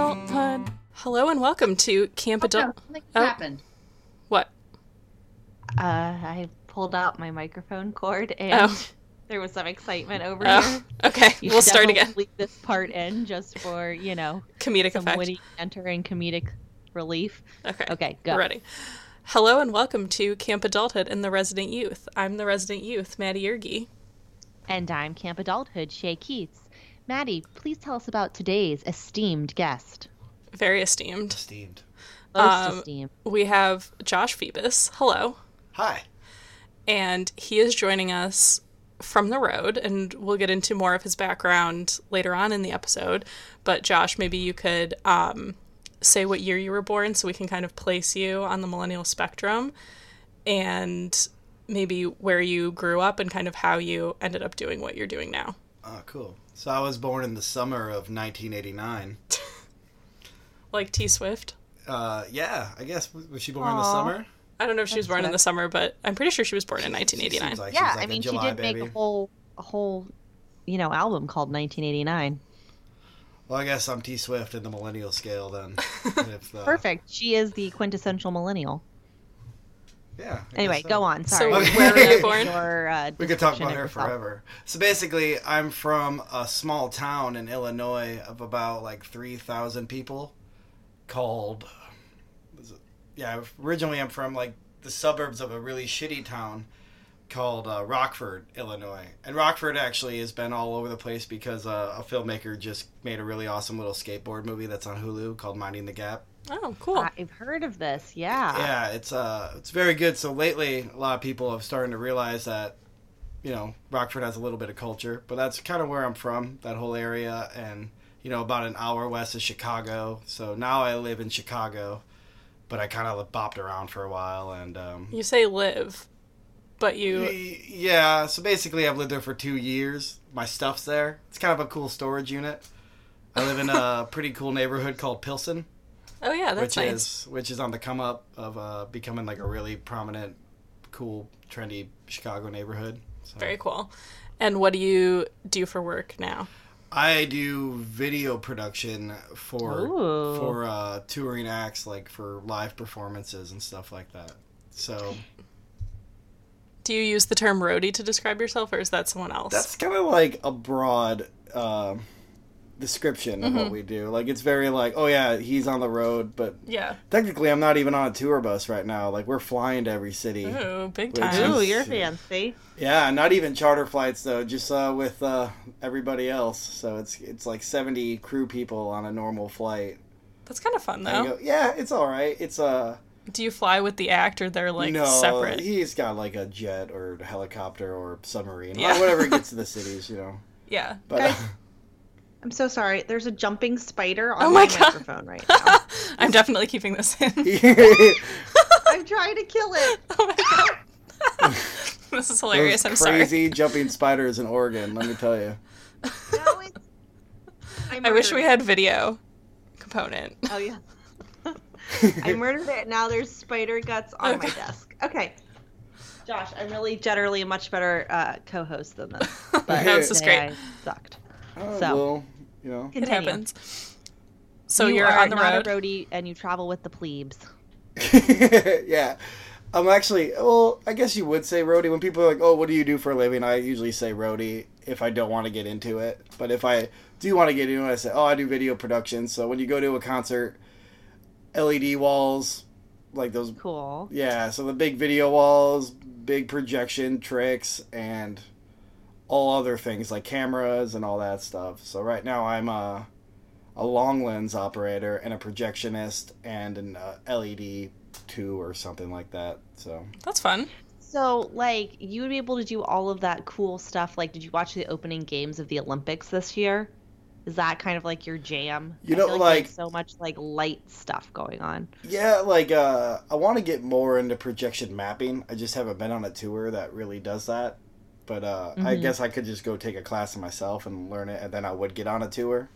Adulthood. Hello and welcome to Camp Adult. Something Oh. happened. What? Uh, I pulled out my microphone cord and Oh. there was some excitement over Oh, here. okay. You we'll start again. Leave this part in just for you know Comedic some effect. witty banter and comedic relief. Okay. Okay, go. We're ready. Hello and welcome to Camp Adulthood and the Resident Youth. I'm the Resident Youth, Maddie Yergi. And I'm Camp Adulthood, Shay Keats. Maddie, please tell us about today's esteemed guest. Very esteemed. Esteemed. Most Um, esteemed. We have Josh Phoebus. Hello. Hi. and he is joining us from the road and we'll get into more of his background later on in the episode but josh maybe you could um, say what year you were born so we can kind of place you on the millennial spectrum and maybe where you grew up and kind of how you ended up doing what you're doing now Oh, cool. So I was born in the summer of 1989. like t swift Uh, yeah, I guess was she born in the summer? i don't know if she was That's born in the summer but i'm pretty sure she was born in 1989 like yeah, she's like I a mean, she July did make a whole, a whole, you know, album called 1989. Well, I guess I'm T Swift in the millennial scale then. if, uh, Perfect. She is the quintessential millennial. Yeah. I Anyway, so. go on. so Sorry. Okay. where were you born Your, uh, We could talk about her yourself. forever. So basically, I'm from a small town in Illinois of about like 3,000 people called. was it- Yeah, originally I'm from like the suburbs of a really shitty town called uh, Rockford, Illinois. And Rockford actually has been all over the place because uh, a filmmaker just made a really awesome little skateboard movie that's on Hulu called Minding the Gap. Oh cool I've heard of this. Yeah. Yeah, it's uh, it's very good. So lately, a lot of people have starting to realize that, you know, Rockford has a little bit of culture, but that's kind of where I'm from, that whole area, and you know, about an hour west of Chicago. So now I live in Chicago, but I kind of bopped around for a while, and um, you say live but you yeah. So basically, I've lived there for two years. My stuff's there. It's kind of a cool storage unit. I live in a pretty cool neighborhood called Pilsen. Oh yeah that's which nice is which is on the come up of uh, becoming like a really prominent, cool, trendy Chicago neighborhood. So Very cool. And what do you do for work now? I do video production for Ooh. for uh, touring acts, like for live performances and stuff like that. So Do you use the term roadie to describe yourself, or is that someone else? that's kind of like a broad um description of Mm-hmm. what we do. Like it's very like, oh yeah, he's on the road, but yeah. technically I'm not even on a tour bus right now. Like we're flying to every city. Ooh, big Which time. Ooh, you're fancy. Yeah, not even charter flights though, just uh, with uh, everybody else. So it's it's like seventy crew people on a normal flight. That's kind of fun, though. go, yeah, it's all right. It's uh, Do you fly with the act, or they're like no, separate? he's got like a jet or helicopter or submarine, Yeah. or whatever gets to the cities, you know. Yeah. But Guys, I'm so sorry. There's a jumping spider on Oh my, my God. microphone right now. I'm definitely keeping this in. I'm trying to kill it. oh my god. this is hilarious. those I'm sorry. crazy jumping spiders in Oregon. Let me tell you. No, it's... I wish we had video component. Oh yeah. I murdered it. Now there's spider guts on my desk. Okay. Josh, I'm really generally a much better uh, co-host than this. But No, this is great. I sucked. Oh, So. well, you know. It happens. So you you're are on the not road. a roadie and you travel with the plebes. yeah. I'm actually, well, I guess you would say roadie. When people are like, oh, what do you do for a living? I usually say roadie if I don't want to get into it. But if I do want to get into it, I say, oh, I do video production. So when you go to a concert, LED walls, like those, Cool. yeah, so the big video walls, big projection tricks, and all other things like cameras and all that stuff. So right now I'm a, a long lens operator and a projectionist and an uh, LED two or something like that. So That's fun. So, like, you would be able to do all of that cool stuff. Like, did you watch the opening games of the Olympics this year? Is that kind of like your jam? You I know, feel like- there's so much like light stuff going on. Yeah, like uh, I want to get more into projection mapping. I just haven't been on a tour that really does that. But uh, I Mhm. guess I could just go take a class myself and learn it, and then I would get on a tour.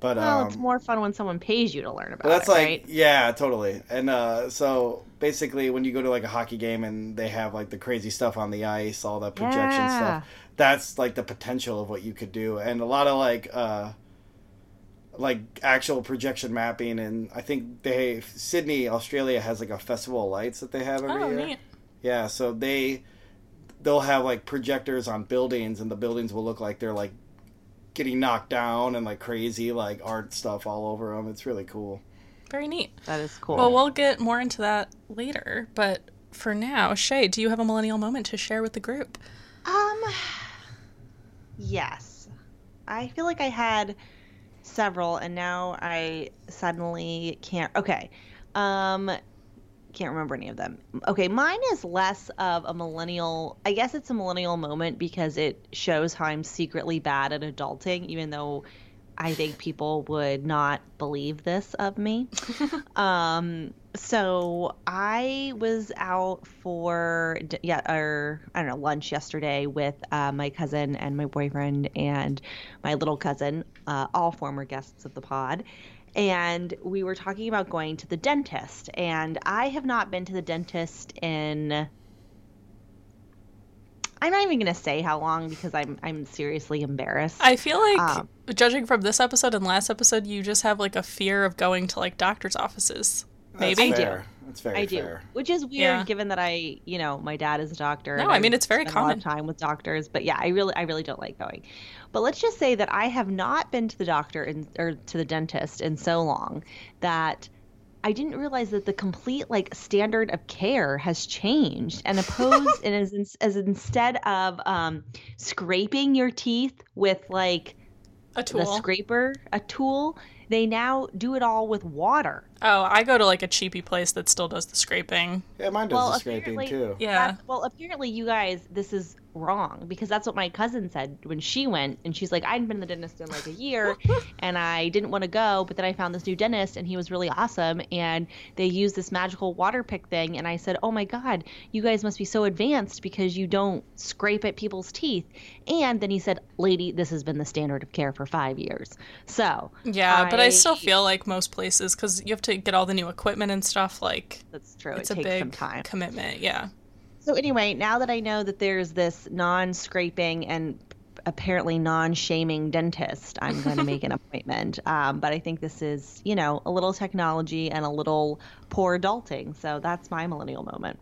But Well, um, it's more fun when someone pays you to learn about that's it, like, right? yeah, totally. And uh, so basically, when you go to like a hockey game and they have like the crazy stuff on the ice, all that projection Yeah. stuff, that's like the potential of what you could do, and a lot of like, uh, like actual projection mapping. And I think they Sydney, Australia, has like a festival of lights that they have every Oh, year. neat. Yeah, so they they'll have like projectors on buildings, and the buildings will look like they're like getting knocked down and like crazy like art stuff all over them. It's really cool. Very neat. That is cool. Well, we'll get more into that later, but for now, Shay, do you have a millennial moment to share with the group? Um, yes. I feel like I had several, and now I suddenly can't. Okay. Um, can't remember any of them. Okay, mine is less of a millennial. I guess it's a millennial moment because it shows how I'm secretly bad at adulting, even though I think people would not believe this of me. um, so I was out for yeah, or I don't know, lunch yesterday with uh, my cousin and my boyfriend and my little cousin, uh, all former guests of the pod. And we were talking about going to the dentist, and I have not been to the dentist in. I'm not even gonna say how long because I'm I'm seriously embarrassed. I feel like, Um, judging from this episode and last episode, you just have like a fear of going to like doctor's offices. That's Maybe. I do. Fair. That's very I do, which is weird Yeah. given that I, you know, my dad is a doctor. No, I mean, it's very spend A lot common. of time with doctors, but yeah, I really, I really don't like going. But let's just say that I have not been to the doctor in, or to the dentist in so long that I didn't realize that the complete like standard of care has changed and opposed and as, as instead of um, scraping your teeth with like A the tool. scraper, a tool, they now do it all with water. Oh, I go to like a cheapy place that still does the scraping. Yeah, mine does Well, the scraping too. Yeah. Well, apparently you guys, this is wrong because that's what my cousin said when she went, and she's like, I hadn't been to the dentist in like a year, and I didn't want to go, but then I found this new dentist, and he was really awesome, and they used this magical water pick thing, and I said, Oh my god, you guys must be so advanced because you don't scrape at people's teeth, and then he said, Lady, this has been the standard of care for five years, so Yeah, but I still feel like most places, because you have to get all the new equipment and stuff, like, that's true. it's it a takes some big time. commitment. Yeah. So anyway, now that I know that there's this non-scraping and apparently non-shaming dentist, I'm going to make an appointment. Um, but I think this is, you know, a little technology and a little poor adulting. So that's my millennial moment.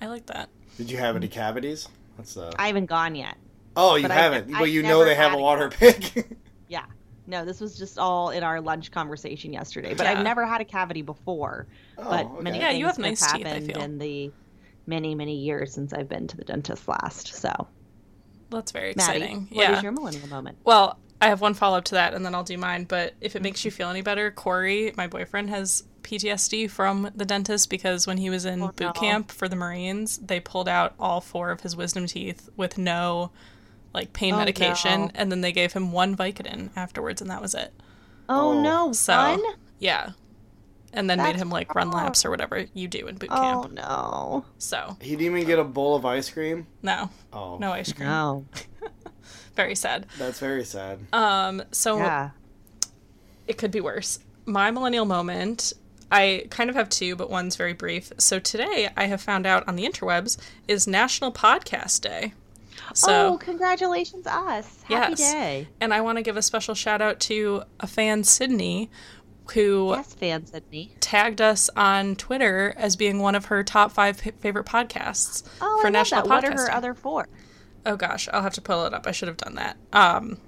I like that. Did you have any cavities? That's uh. I haven't gone yet. Oh, you but haven't. I but you know they have a a water pick. Yeah. No, this was just all in our lunch conversation yesterday. But Yeah. I've never had a cavity before. oh, but okay. many Yeah, you things have nice teeth, I happened feel. in the many, many years since I've been to the dentist last. So, That's very Maddie, exciting. what is yeah. your millennial moment? Well, I have one follow up to that, and then I'll do mine. But if it makes you feel any better, Corey, my boyfriend, has PTSD from the dentist because when he was in Oh, boot no. camp for the Marines, they pulled out all four of his wisdom teeth with no like pain Oh, medication, no. and then they gave him one Vicodin afterwards, and that was it. Oh, Oh. no, So one? yeah, and then made him like run laps or whatever you do in boot camp. Oh no. So He didn't even get a bowl of ice cream. no, Oh, no ice cream. No. Very sad. That's very sad. Um, so Yeah. it could be worse. My millennial moment, I kind of have two, but one's very brief. So today I have found out on the interwebs is National Podcast Day. So oh, congratulations, us. Happy Yes. day. and I want to give a special shout out to a fan Sydney who Yes, fan Sydney. tagged us on Twitter as being one of her top five favorite podcasts Oh, for I National. Podcast What are her other four? Oh gosh, I'll have to pull it up. I should have done that. Um,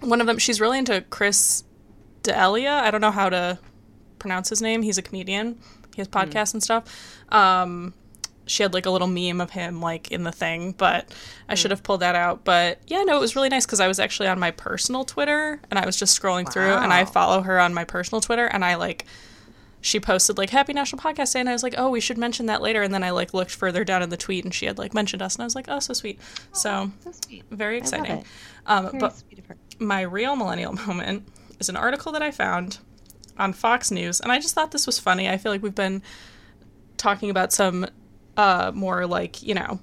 one of them, she's really into Chris D'Elia. I don't know how to pronounce his name. He's a comedian. He has podcasts and stuff. Um, she had like a little meme of him like in the thing, but I should have pulled that out. But yeah, no, it was really nice because I was actually on my personal Twitter and I was just scrolling through and I follow her on my personal Twitter and I like she posted like Happy National Podcast Day, and I was like, oh, we should mention that later. And then I like looked further down in the tweet, and she had like mentioned us, and I was like, oh, so sweet. So So sweet. very exciting. it. Um, Very but sweet of her. my real millennial moment is an article that I found on Fox News, and I just thought this was funny. I feel like we've been talking about some uh, more like you know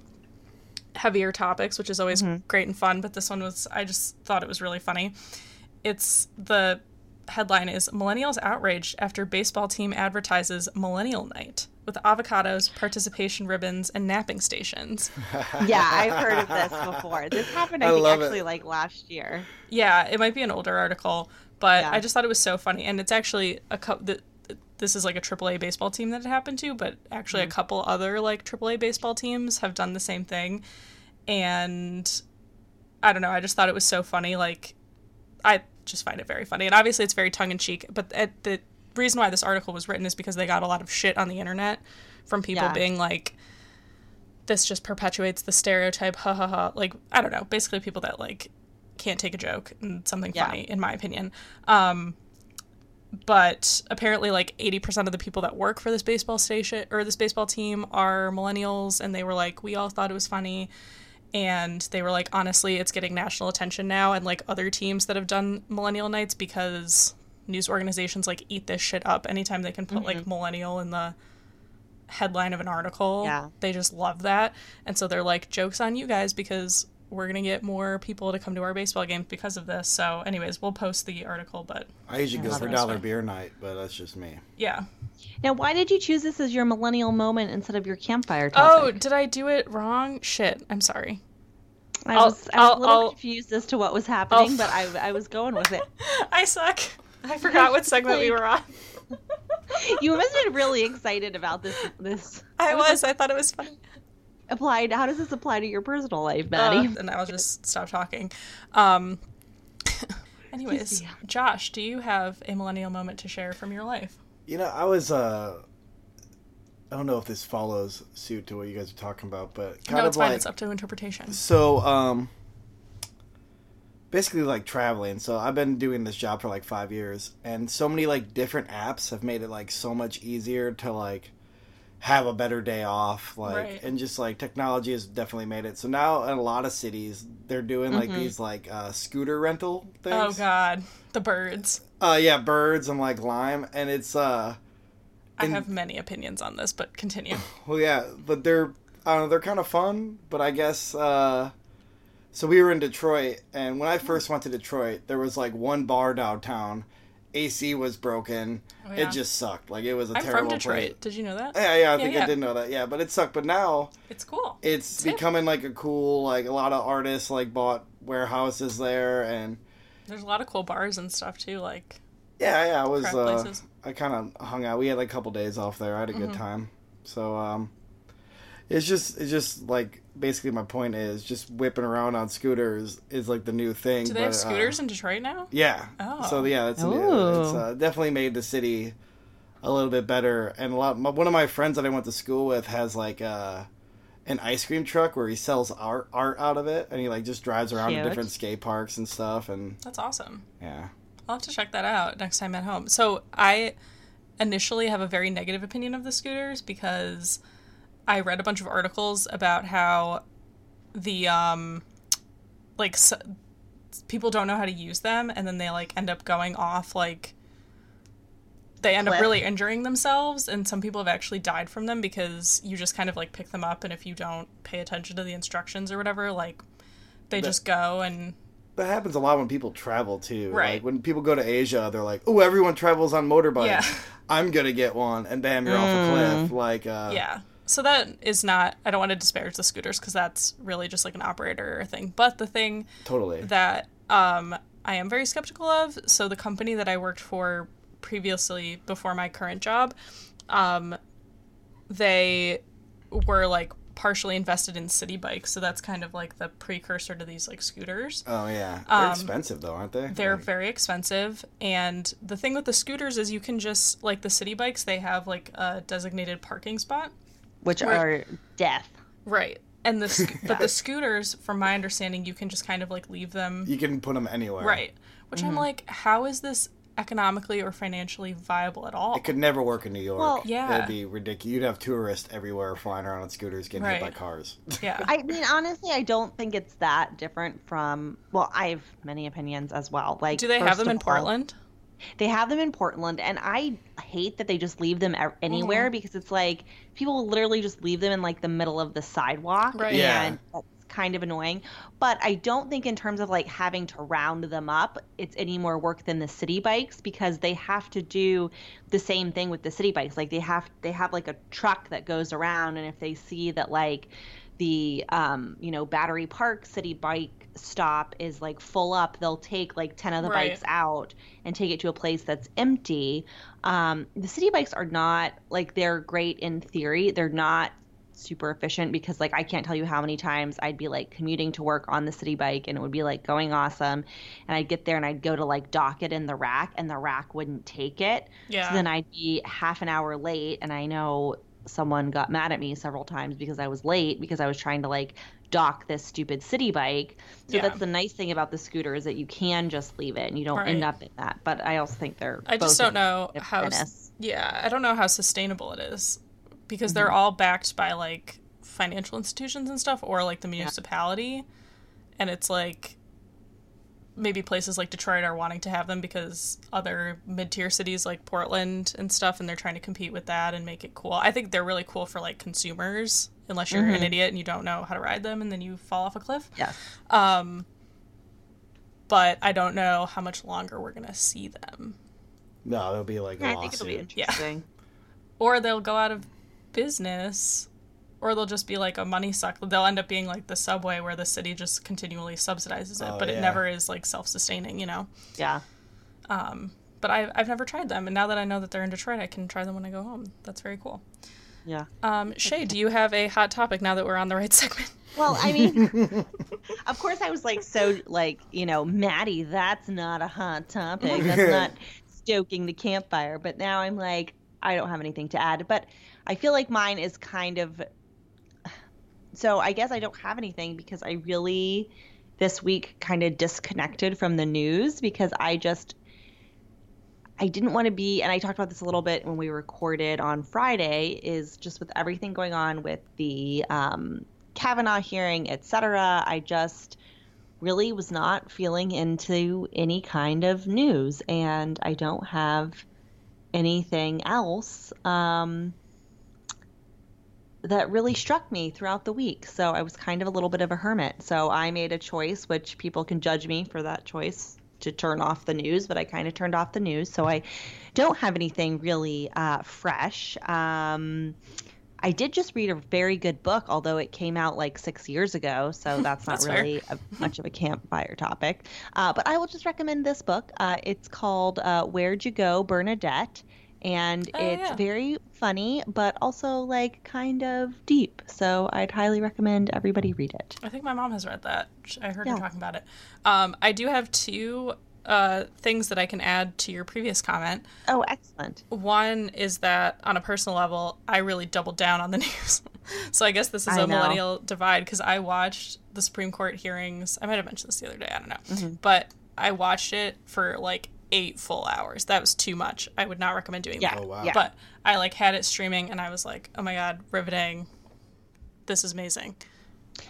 heavier topics, which is always great and fun. But this one was I just thought it was really funny. It's the headline is Millennials outraged after baseball team advertises Millennial Night with avocados, participation ribbons, and napping stations. Yeah, I've heard of this before. This happened, I, I think, love it. actually like last year. Yeah, it might be an older article, but Yeah. I just thought it was so funny, and it's actually a couple. This is like a AAA baseball team that it happened to, but actually Mm-hmm. a couple other like AAA baseball teams have done the same thing, and I don't know. I just thought it was so funny. Like, I just find it very funny, and obviously it's very tongue in cheek. But the reason why this article was written is because they got a lot of shit on the internet from people Yeah. being like, "This just perpetuates the stereotype." Ha ha ha. Like, I don't know. Basically, people that like can't take a joke and something Yeah. funny, in my opinion. Um, but apparently, like 80% of the people that work for this baseball station or this baseball team are millennials, and they were like, we all thought it was funny. And they were like, honestly, it's getting national attention now, and like other teams that have done millennial nights because news organizations like eat this shit up anytime they can put like mm-hmm. millennial in the headline of an article. Yeah. They just love that. And so they're like, jokes on you guys because we're going to get more people to come to our baseball games because of this. So, anyways, we'll post the article, but I usually go for it. dollar beer night, but that's just me. yeah. Now, why did you choose this as your millennial moment instead of your campfire Oh, did I do it wrong? Shit. I'm sorry. I I'll- was, I was I'll- a little I'll- confused as to what was happening, I'll- but I, I was going with it. I suck. I forgot what segment we were on. You must have been really excited about this. This I was. I thought it was funny. Applied. How does this apply to your personal life, Uh, and I'll just stop talking. Um, anyways, Yeah. Josh, do you have a millennial moment to share from your life? You know, I was uh I don't know if this follows suit to what you guys are talking about, but kind no, of fine. like It's up to interpretation. so um basically like traveling. So I've been doing this job for like 5 years and so many like different apps have made it like so much easier to like have a better day off like Right. and just like technology has definitely made it. So now in a lot of cities they're doing like Mhm. these like uh scooter rental things. Oh God, the birds. Uh yeah, birds and like lime and it's uh I have many opinions on this, but continue. Well, yeah, but they're I don't know, they're kind of fun. But I guess uh, so. We were in Detroit, and when I first went to Detroit, there was like one bar downtown. AC was broken. Oh, yeah. It just sucked. Like it was a I'm from terrible Detroit. place. Did you know that? Yeah, yeah, I think yeah. I did know that. Yeah, but it sucked. But now It's cool. it's hip. becoming like a cool. Like a lot of artists like bought warehouses there, and There's a lot of cool bars and stuff too. Like yeah, yeah, I was. Uh. I kind of hung out. We had like a couple days off there. I had a Mm-hmm. good time. So um, it's just it's just like basically my point is just whipping around on scooters is like the new thing. do they but, have uh, scooters in Detroit now? yeah. Oh. So yeah, that's new. It's uh, definitely made the city a little bit better. And a lot. My, one of my friends that I went to school with has like uh, an ice cream truck where he sells art art out of it, and he like just drives around to different skate parks and stuff. And That's awesome. yeah, I'll have to check that out next time at home. So I initially have a very negative opinion of the scooters because I read a bunch of articles about how the um like s people don't know how to use them and then they like end up going off like they end up really injuring themselves and some people have actually died from them because you just kind of like pick them up and if you don't pay attention to the instructions or whatever like they just go and that happens a lot when people travel too. Right. Like when people go to Asia, they're like, "Oh, everyone travels on motorbikes. Yeah. I'm gonna get one," and bam, you're off a cliff. Like, uh, Yeah. So that is not, I don't want to disparage the scooters because that's really just like an operator thing. But the thing totally. that um, I am very skeptical of, so the company that I worked for previously before my current job, um, they were like partially invested in Citi Bikes. So that's kind of like the precursor to these like scooters. oh yeah, they're Um, expensive though, aren't they? They're Like, very expensive, and the thing with the scooters is you can just like the Citi Bikes. They have like a designated parking spot, Which Right. are death. right? And the sc- but the scooters, from my understanding, you can just kind of like leave them you can put them anywhere. right. Which I'm mm-hmm. like, how is this economically or financially viable at all. It could never work in New York. Well- Yeah. That'd be ridiculous. You'd have tourists everywhere flying around on scooters getting hit by cars. yeah. I mean, honestly, I don't think it's that different from. Well, I have many opinions as well. Like, Do they have them in all, Portland? They have them in Portland, and I hate that they just leave them ev- anywhere because it's like people literally just leave them in like the middle of the sidewalk, Right. Yeah. and that's kind of annoying. But I don't think in terms of like having to round them up, it's any more work than the Citi Bikes because they have to do the same thing with the Citi Bikes. Like they have they have like a truck that goes around, and if they see that like the um you know battery park Citi Bike stop is like full up they'll take like 10 of the Right. bikes out and take it to a place that's empty um the Citi Bikes are not like they're great in theory they're not super efficient because like I can't tell you how many times I'd be like commuting to work on the Citi Bike and it would be like going awesome and I'd get there and I'd go to like dock it in the rack and the rack wouldn't take it Yeah. so then I'd be half an hour late, and I know someone got mad at me several times because I was late because I was trying to like dock this stupid Citi Bike. So Yeah. that's the nice thing about the scooter is that you can just leave it and you don't end up in that. But I also think they're. I just don't know how. menace. Yeah, I don't know how sustainable it is because Mm-hmm. they're all backed by like financial institutions and stuff, or like the municipality, and it's like maybe places like Detroit are wanting to have them because other mid-tier cities like Portland and stuff, and they're trying to compete with that and make it cool. I think they're really cool for like consumers, unless you're Mm-hmm. an idiot and you don't know how to ride them, and then you fall off a cliff. Yes. Um, but I don't know how much longer we're gonna see them. No, it'll be like a I lawsuit. think it'll be Yeah. interesting. or they'll go out of business or they'll just be like a money suck they'll end up being like the subway where the city just continually subsidizes it Oh, but it never is like self-sustaining you know Yeah. but I, i've never tried them and now that i know that they're in detroit i can try them when i go home that's very cool Yeah. um, shay do you have a hot topic now that we're on the right segment Well, I mean, of course, I was like so like you know, Maddie, that's not a hot topic. That's not stoking the campfire. But now I'm like, I don't have anything to add. But I feel like mine is kind of. So I guess I don't have anything because I really this week kind of disconnected from the news because I just I didn't want to be, and I talked about this a little bit when we recorded on Friday, is just with everything going on with the um, Kavanaugh hearing, et cetera, I just really was not feeling into any kind of news, and I don't have anything else um, that really struck me throughout the week. So I was kind of a little bit of a hermit. So I made a choice, which people can judge me for that choice to turn off the news, but I kind of turned off the news. So I don't have anything really uh, fresh. Um, I did just read a very good book, although it came out like six years ago, so that's not That's really a, much of a campfire topic. Uh, but I will just recommend this book. Uh, it's called uh, Where'd You Go, Bernadette? And Oh, it's yeah. very funny, but also like kind of deep. So I'd highly recommend everybody read it. I think my mom has read that. I heard her talking about it. Um, I do have two uh, things that I can add to your previous comment. Oh, excellent. One is that on a personal level, I really doubled down on the news. so I guess this is I a know. millennial divide because I watched the Supreme Court hearings. I might have mentioned this the other day. I don't know, Mm-hmm. but I watched it for like eight full hours. That was too much. I would not recommend doing Yeah. that. Oh, wow. Yeah. But I like had it streaming, and I was like, oh my god, riveting. This is amazing.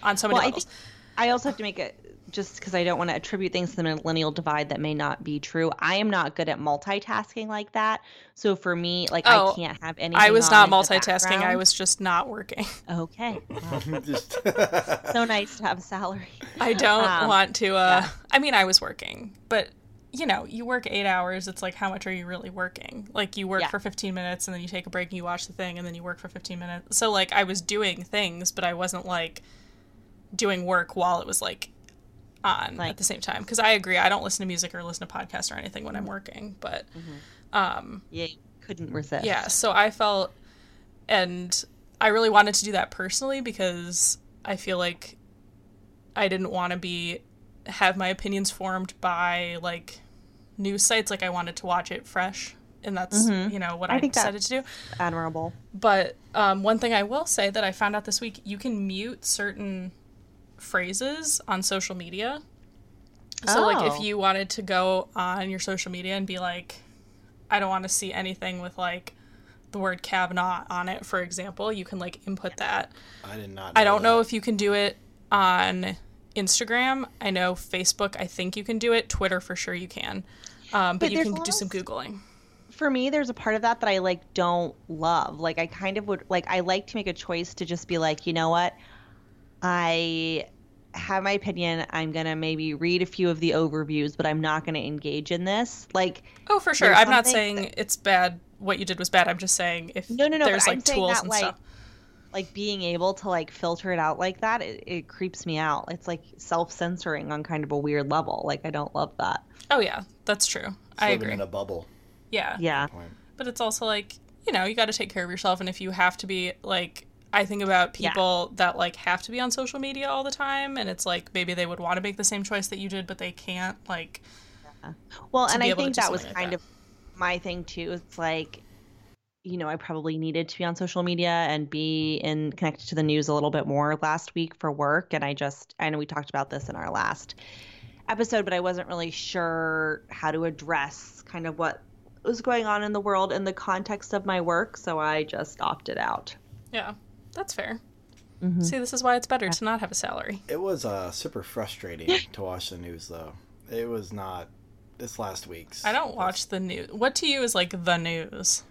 On so many Well, I levels. think I also have to make it just because I don't want to attribute things to the millennial divide that may not be true. I am not good at multitasking like that. So for me, like Oh, I can't have any. I was on not multitasking. I was just not working. okay. Wow. Just so nice to have a salary. I don't Um, want to. Uh, I mean, I was working, but you know, you work eight hours. It's like, how much are you really working? Like, you work Yeah. for 15 minutes and then you take a break and you watch the thing and then you work for 15 minutes. So, like, I was doing things, but I wasn't like doing work while it was like on Like- at the same time. Because I agree, I don't listen to music or listen to podcasts or anything when I'm working. But um, Yeah, you couldn't resist. yeah, so I felt, and I really wanted to do that personally because I feel like I didn't want to be have my opinions formed by like news sites. Like I wanted to watch it fresh, and that's you know what I, I think decided to do. admirable. But um, one thing I will say that I found out this week, you can mute certain phrases on social media. So, like, if Oh. you wanted to go on your social media and be like, I don't want to see anything with like the word Kavanaugh on it, for example, you can like input that. I did not. I don't know if you can do it on Instagram. I know Facebook, I think you can do it. Twitter, for sure, you can. Um, but, But you can do some Googling. for me there's a part of that that i like don't love like i kind of would like i like to make a choice to just be like you know what i have my opinion i'm gonna maybe read a few of the overviews but i'm not gonna engage in this like Oh, for sure. I'm not saying it's bad. What you did was bad. I'm just saying if No, no, no, there's like tools that, and like, stuff. Like being able to like filter it out like that it, it creeps me out it's like self-censoring on kind of a weird level like i don't love that Oh yeah, that's true. I living agree. in a bubble. Yeah. yeah But it's also like, you know, you got to take care of yourself and if you have to be like I think about Yeah. people that like have to be on social media all the time and it's like maybe they would want to make the same choice that you did but they can't like Well, and I think that was something like kind that. of my thing too. It's like, you know, I probably needed to be on social media and be in connected to the news a little bit more last week for work. And I just, I know we talked about this in our last episode, but I wasn't really sure how to address kind of what was going on in the world in the context of my work. So I just opted out. yeah. That's fair. Mhm. See, this is why it's better to not have a salary. It was uh, super frustrating to watch the news, though. It was not this last week's. I don't watch the news. What to you is like the news?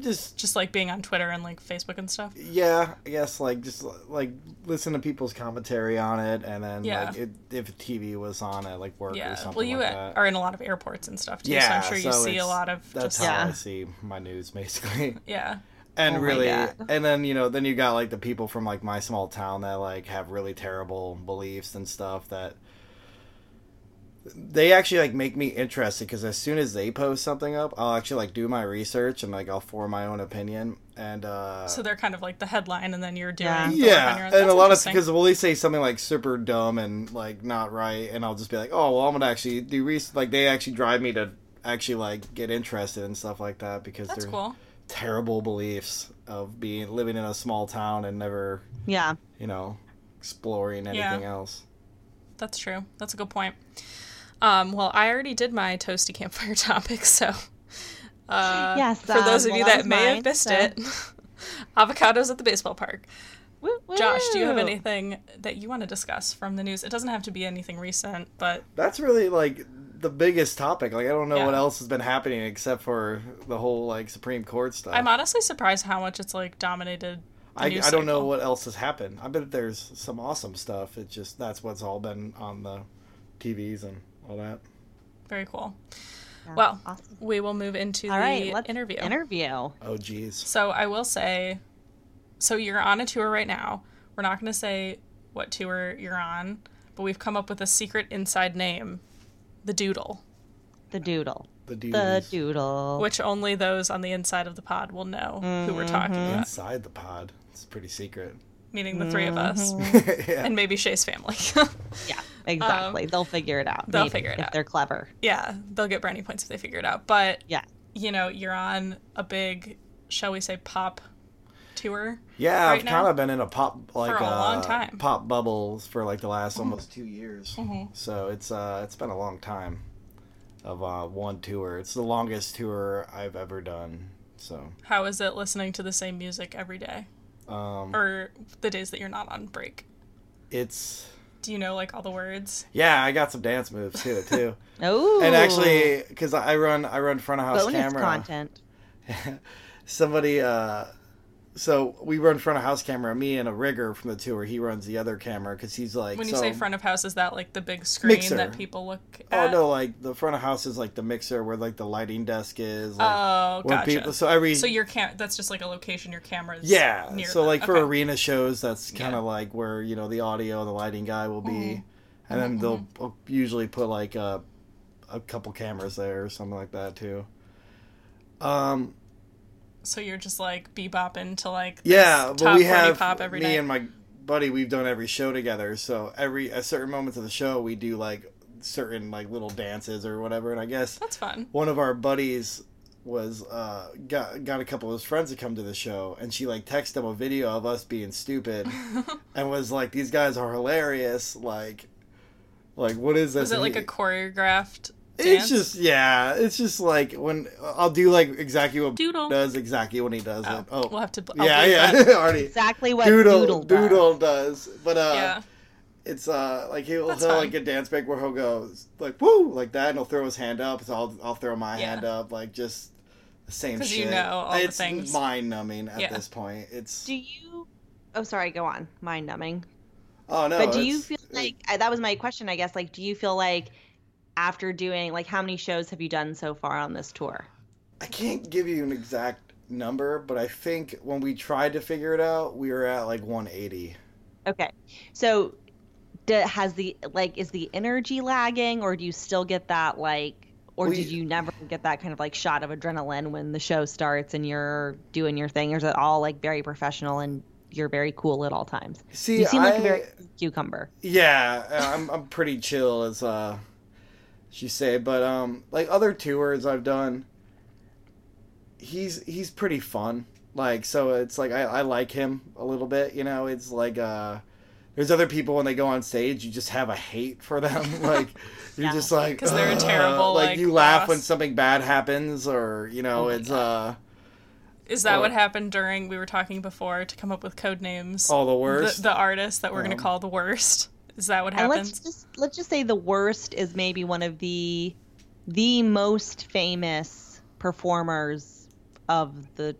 Just Just like being on Twitter and like Facebook and stuff. yeah, I guess like just like listen to people's commentary on it, and then Yeah. like it, if TV was on at like work or Yeah. something Well, you like uh, that. are in a lot of airports and stuff too, yeah, so I'm sure you so see a lot of That's just how I see my news, basically. yeah. and Oh really and then you know then you got like the people from like my small town that like have really terrible beliefs and stuff that they actually like make me interested because as soon as they post something up i'll actually like do my research and like i'll form my own opinion and uh So they're kind of like the headline, and then you're doing Yeah. the work your yeah own. and a lot of because will they say something like super dumb and like not right and i'll just be like oh well i'm gonna actually do research like they actually drive me to actually like get interested in stuff like that because That's they're cool. terrible beliefs of being living in a small town and never Yeah. you know, exploring anything else. That's true. That's a good point. Um, well, I already did my toasty campfire topic, so uh, Yes, for those um, of you well, that that was may have missed so- it, avocados at the baseball park. Woo, Josh, do you have anything that you want to discuss from the news? It doesn't have to be anything recent, but That's really like the biggest topic. Like I don't know Yeah. what else has been happening except for the whole like Supreme Court stuff. I'm honestly surprised how much it's like dominated. The I, news I don't know what else has happened. I bet there's some awesome stuff. It's just that's what's all been on the TVs and all that. Very cool. Yeah, Well, awesome. we will move into All the right, let's interview. Interview. Oh geez. So I will say, so you're on a tour right now. We're not going to say what tour you're on, but we've come up with a secret inside name, the Doodle, The doodle. The The doodle. which only those on the inside of the pod will know who we're talking Mm-hmm. about, inside the pod. It's pretty secret. Meaning the three of us Mm-hmm. yeah. and maybe Shay's family. yeah, exactly. they'll figure it out. Um, they'll maybe, figure it if out. They're clever. yeah, they'll get brownie points if they figure it out. But Yeah. you know, you're on a big, shall we say, pop tour. Yeah, right I've now? kind of been in a pop like for a long uh, time. pop bubbles for like the last almost two years. So it's uh it's been a long time of uh one tour. It's the longest tour I've ever done. So How is it listening to the same music every day, um or the days that you're not on break? it's Do you know like all the words? yeah, I got some dance moves too too. Oh. and actually cuz I run I run front of house bonus camera. content. Somebody uh so we run front of house camera. Me and a rigger from the tour. He runs the other camera because he's like. When you so- say front of house, is that like the big screen Mixer. that people look at? Oh no! Like the front of house is like the mixer where like the lighting desk is. Like, Oh, gotcha. people- so every So your cam that's just like a location your camera's yeah. near So that. like for Okay. arena shows, that's kind of Yeah. like where you know the audio the lighting guy will be, Mm-hmm. and then they'll they'll usually put like a a couple cameras there or something like that too. Um. So you're just like bebopping to like this Yeah, top but we 40 have pop every me night. and my buddy. We've done every show together. So every at certain moments of the show, we do like certain like little dances or whatever. And I guess That's fun. one of our buddies was uh got got a couple of his friends to come to the show and she like texted him a video of us being stupid and was like these guys are hilarious like Like, what is this? Is it like he- a choreographed It's just yeah. It's just like when I'll do like exactly what Doodle. does exactly when he does Oh, it. Oh, we'll have to. I'll yeah, yeah. Already Exactly what doodle doodle, doodle, does. does. But uh, yeah. it's uh like he'll, That's he'll fun. like a dance break where he'll go like woo like that, and he'll throw his hand up. So I'll I'll throw my Yeah. hand up like just the same 'Cause shit. you know all the it's things. mind numbing at Yeah. this point. It's Do you? Oh, sorry. Go on. Mind numbing. oh no. but do you feel like I, that was my question? I guess. Like, do you feel like after doing like how many shows have you done so far on this tour? I can't give you an exact number, but I think when we tried to figure it out, we were at like 180. Okay, so d has the like is the energy lagging, or do you still get that like, or We- did you never get that kind of like shot of adrenaline when the show starts and you're doing your thing? Or is it all like very professional and you're very cool at all times? See, You seem like I, a very cucumber. yeah, I'm I'm pretty chill as uh, you say, but um, like other tours I've done, he's he's pretty fun. Like so, it's like I, I like him a little bit. You know, it's like uh, there's other people when they go on stage, you just have a hate for them. like you're Yeah. just like 'Cause they're a terrible, Like, like, you laugh boss. when something bad happens, or you know, Oh it's uh. Is that Or- what happened during we were talking before to come up with code names? All the worst? The, the artist that we're going Um, to call the worst. Is that what And let's just let's just say the worst is maybe one of the the most famous performers of the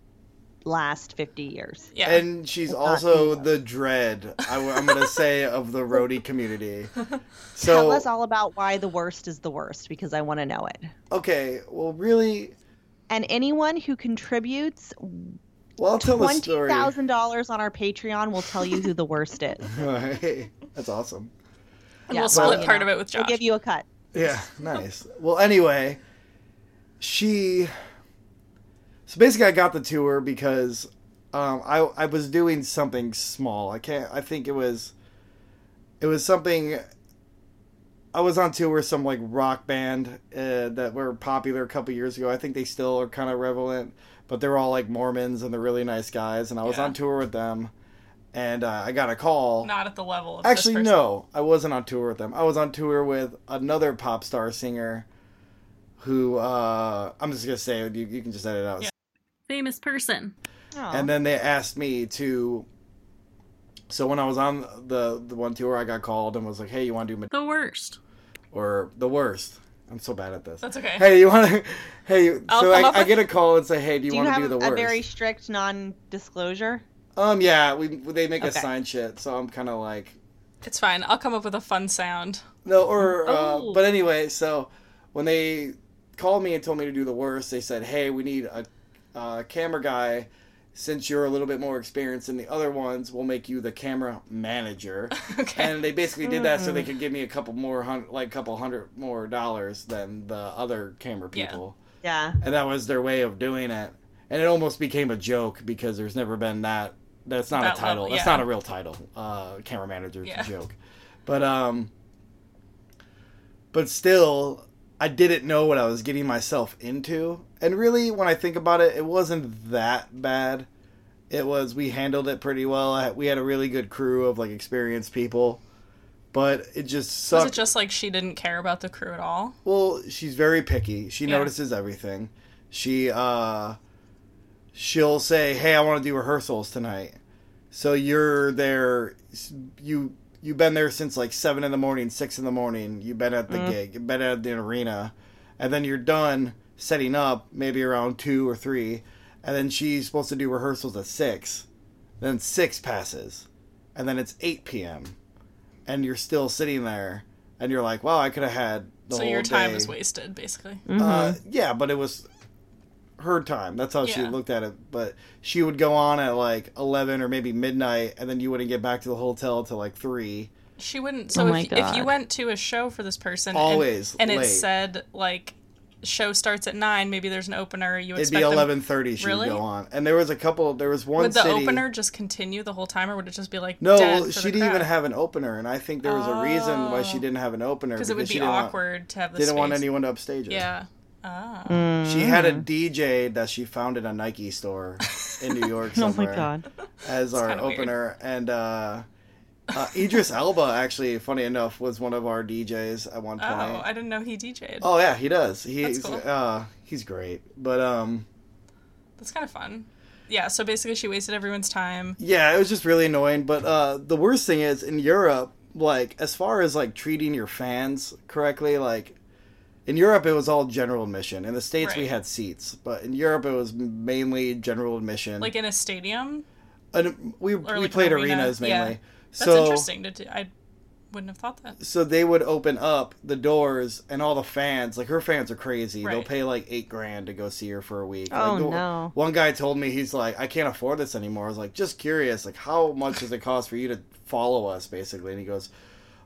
last 50 years. Yeah. And she's It's also the dread, I, am going to say, of the roadie community. So, Tell us all about why the worst is the worst because I want to know it. okay, well, really, And anyone who contributes well, I'll tell the twenty story. thousand dollars on our Patreon will tell you who the worst is. Hey, That's awesome. and yeah, we'll well, split you part know, of it with Joe. We'll give you a cut. Yeah, nice. Well, anyway, she. So basically, I got the tour because um, I I was doing something small. I can't. I think it was. It was something. I was on tour with some like rock band uh, that were popular a couple years ago. I think they still are kind of relevant, but they're all like Mormons and they're really nice guys. And I was Yeah. on tour with them, and uh, I got a call. Not at the level of Actually, this no, I wasn't on tour with them. I was on tour with another pop star singer who uh, I'm just gonna say you, you can just edit out. Yeah. Famous person. Oh. And then they asked me to. So when I was on the the one tour, I got called and was like, "Hey, you want to do ma- The worst. or the worst?" I'm so bad at this. That's okay. Hey, you want to? Hey, I'll so I, I get a call and say, "Hey, do you, do you want to do the worst?" a very strict non-disclosure? Um, yeah, we they make us sign shit, so I'm kind of like, It's fine. I'll come up with a fun sound. No, or uh, Oh. but anyway, so when they called me and told me to do the worst, they said, "Hey, we need a, a camera guy. Since you're a little bit more experienced than the other ones, we'll make you the camera manager." Okay. And they basically did that so they could give me a couple more hun- like a couple hundred more dollars than the other camera people. Yeah. people, Yeah. and that was their way of doing it. And it almost became a joke because there's never been that. That's not That a title. level, That's not a real title. Uh, camera manager Yeah. joke. But um, but still, I didn't know what I was getting myself into. And really, when I think about it, it wasn't that bad. It was we handled it pretty well. I, we had a really good crew of like experienced people, but it just Was sucked. it just like she didn't care about the crew at all? Well, she's very picky. She Yeah. notices everything. She uh she'll say, "Hey, I want to do rehearsals tonight." So you're there you you've been there since like 7 in the morning, 6 in the morning. You've been at the gig, you've been at the arena. And then you're done setting up maybe around 2 or 3, and then she's supposed to do rehearsals at 6. Then 6 passes. And then it's 8 p.m. And you're still sitting there and you're like, "Wow, I could have had the so whole your time day. was wasted, basically. Uh, yeah, but it was her time. That's how she looked at it. But she would go on at like eleven or maybe midnight, and then you wouldn't get back to the hotel till like three. She wouldn't. Oh so Oh if, if you went to a show for this person, and- Always and, late. it said like show starts at nine, maybe there's an opener. You It'd expect be eleven thirty. She Really? would go on, and there was a couple. There was one Would the city. opener just continue the whole time, or would it just be like no, dead for she didn't even have an opener, and I think there was a reason why she Oh. didn't have an opener because it would be didn't want- awkward to have the didn't want anyone to upstage her. Yeah. Ah. She had a DJ that she found in a Nike store in New York Oh somewhere. my god. as our kinda weird. opener, and uh, Uh, Idris Elba, actually, funny enough, was one of our DJs at one point. Oh, I didn't know he DJ'd. Oh yeah, he does. He's cool. uh he's great. But um That's kind of fun. Yeah, so basically she wasted everyone's time. yeah, it was just really annoying. But uh the worst thing is in Europe, like as far as like treating your fans correctly, like in Europe it was all general admission. In the States we had seats, but in Europe it was mainly general admission. Like in a stadium. and we or we like played an arena, arenas mainly. yeah. That's so interesting to do. I wouldn't have thought that. so they would open up the doors and all the fans like her fans are crazy they'll pay like eight grand to go see her for a week Oh, Like, the- no. one guy told me he's like i can't afford this anymore i was like just curious like how much does it cost for you to follow us basically and he goes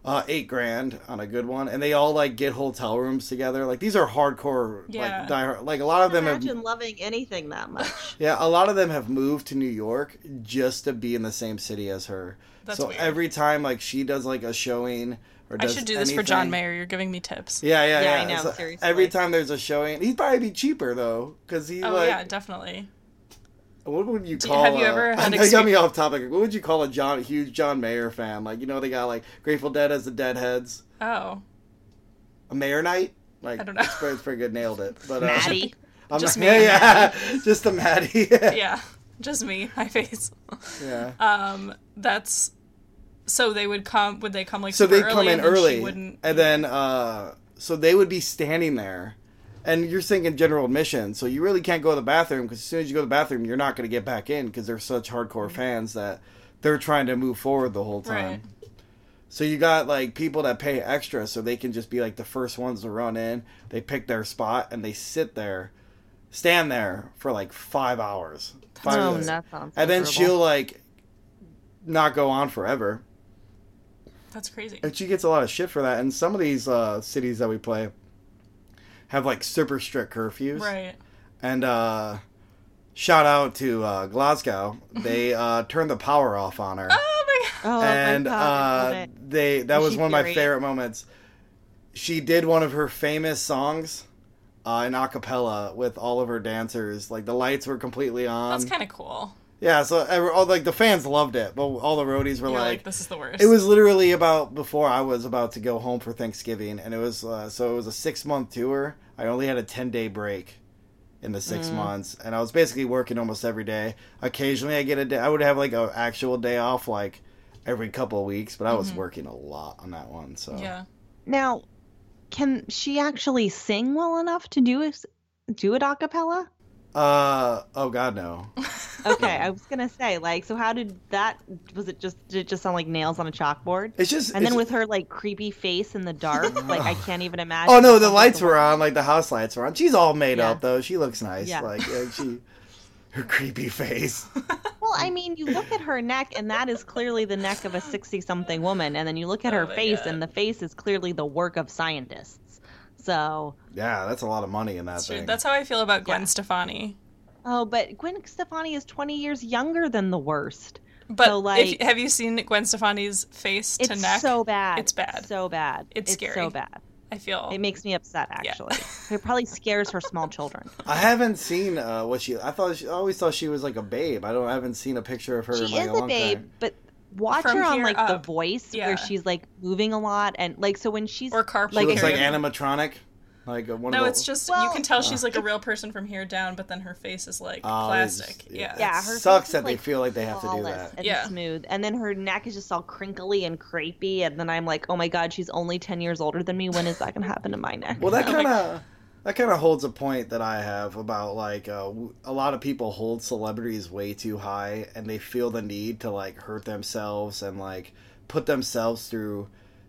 uh, eight grand on a good one, and they all like get hotel rooms together. Like these are hardcore, Yeah. like diehard. Like a lot of them have Imagine loving anything that much. yeah, a lot of them have moved to New York just to be in the same city as her. That's so weird. every time like she does like a showing or I should do this for John Mayer. You're giving me tips. Yeah, yeah, Yeah, yeah. I know, So seriously. every time there's a showing, he'd probably be cheaper though, because he Oh like. yeah, definitely. What would you call? have you a- ever had I got me off topic. What would you call a John huge John Mayer fan? Like you know they got like Grateful Dead as the Deadheads, Oh, a Mayor Night. Like I don't know. It's pretty, it's pretty good. Nailed it. But uh, Maddie. I'm Just not- me yeah, yeah, just a Maddie. yeah, just me, my face. yeah. Um, that's so they would come. Would they come like so super they early come in and then she early Wouldn't and then uh so they would be standing there and you're thinking general admission so you really can't go to the bathroom because as soon as you go to the bathroom you're not going to get back in because they're such hardcore fans that they're trying to move forward the whole time Right. so you got like people that pay extra so they can just be like the first ones to run in they pick their spot and they sit there stand there for like five hours five Oh, minutes. that sounds. and then she'll like not go on forever that's crazy. and she gets a lot of shit for that. And some of these uh, cities that we play have like super strict curfews. Right. And uh, shout out to uh, Glasgow. They uh, turned the power off on her, Oh my god. Oh and my God, uh, they that Was was she one of my furious? favorite moments. She did one of her famous songs. Uh, in a cappella with all of her dancers, like the lights were completely on. That's kind of cool. yeah, so every, all like the fans loved it, but all the roadies were like, like, this is the worst. it was literally about before I was about to go home for Thanksgiving, and it was uh, so it was a six month tour. I only had a ten day break in the six Mm. months, and I was basically working almost every day. Occasionally, I get a day. I would have like an actual day off, like every couple of weeks, but I was working a lot on that one. So Mm-hmm. yeah. Now, can she actually sing well enough to do it? Do it a cappella? Uh oh god no. Okay, I was gonna say like, so how did that? Was it just did it just sound like nails on a chalkboard? It's just And then it's- with her like creepy face in the dark, like I can't even imagine. Oh no, the lights the were on, like the house lights were on. She's all made Yeah. up though. She looks nice. Yeah. Like yeah, she, her creepy face. Well, I mean, you look at her neck, and that is clearly the neck of a sixty-something woman, and then you look at Oh her my face, God. and the face is clearly the work of scientists. So, Yeah, that's a lot of money in that That's, true. thing. That's how I feel about Gwen Yeah. Stefani. oh, but Gwen Stefani is twenty years younger than the worst. But So, if, like- have you seen Gwen Stefani's face to neck? It's neck? so bad. It's bad. So bad. It's so scary. So bad. I feel. It makes me upset. Actually, it probably scares her small children. I haven't seen uh, what she. I thought she, I always thought she was like a babe. I don't. I haven't seen a picture of her She in like is a a long babe, time. but watch From her on here like The Voice, yeah. where she's like moving a lot, and like so when she's or carpool. She like, looks like animatronic, like uh, one No, of the. it's just you can tell she's like a real person from here down, but then her face is like Oh, plastic. it's- yeah. Yeah, It her sucks face is, that they feel like they have to do that. and Yeah. smooth, and then her neck is just all crinkly and crepey, and then I'm like, oh my god, she's only ten years older than me. When is that gonna happen to my neck? Well, that kind of that kind of holds a point that I have about like uh, w- a lot of people hold celebrities way too high, and they feel the need to like hurt themselves and like put themselves through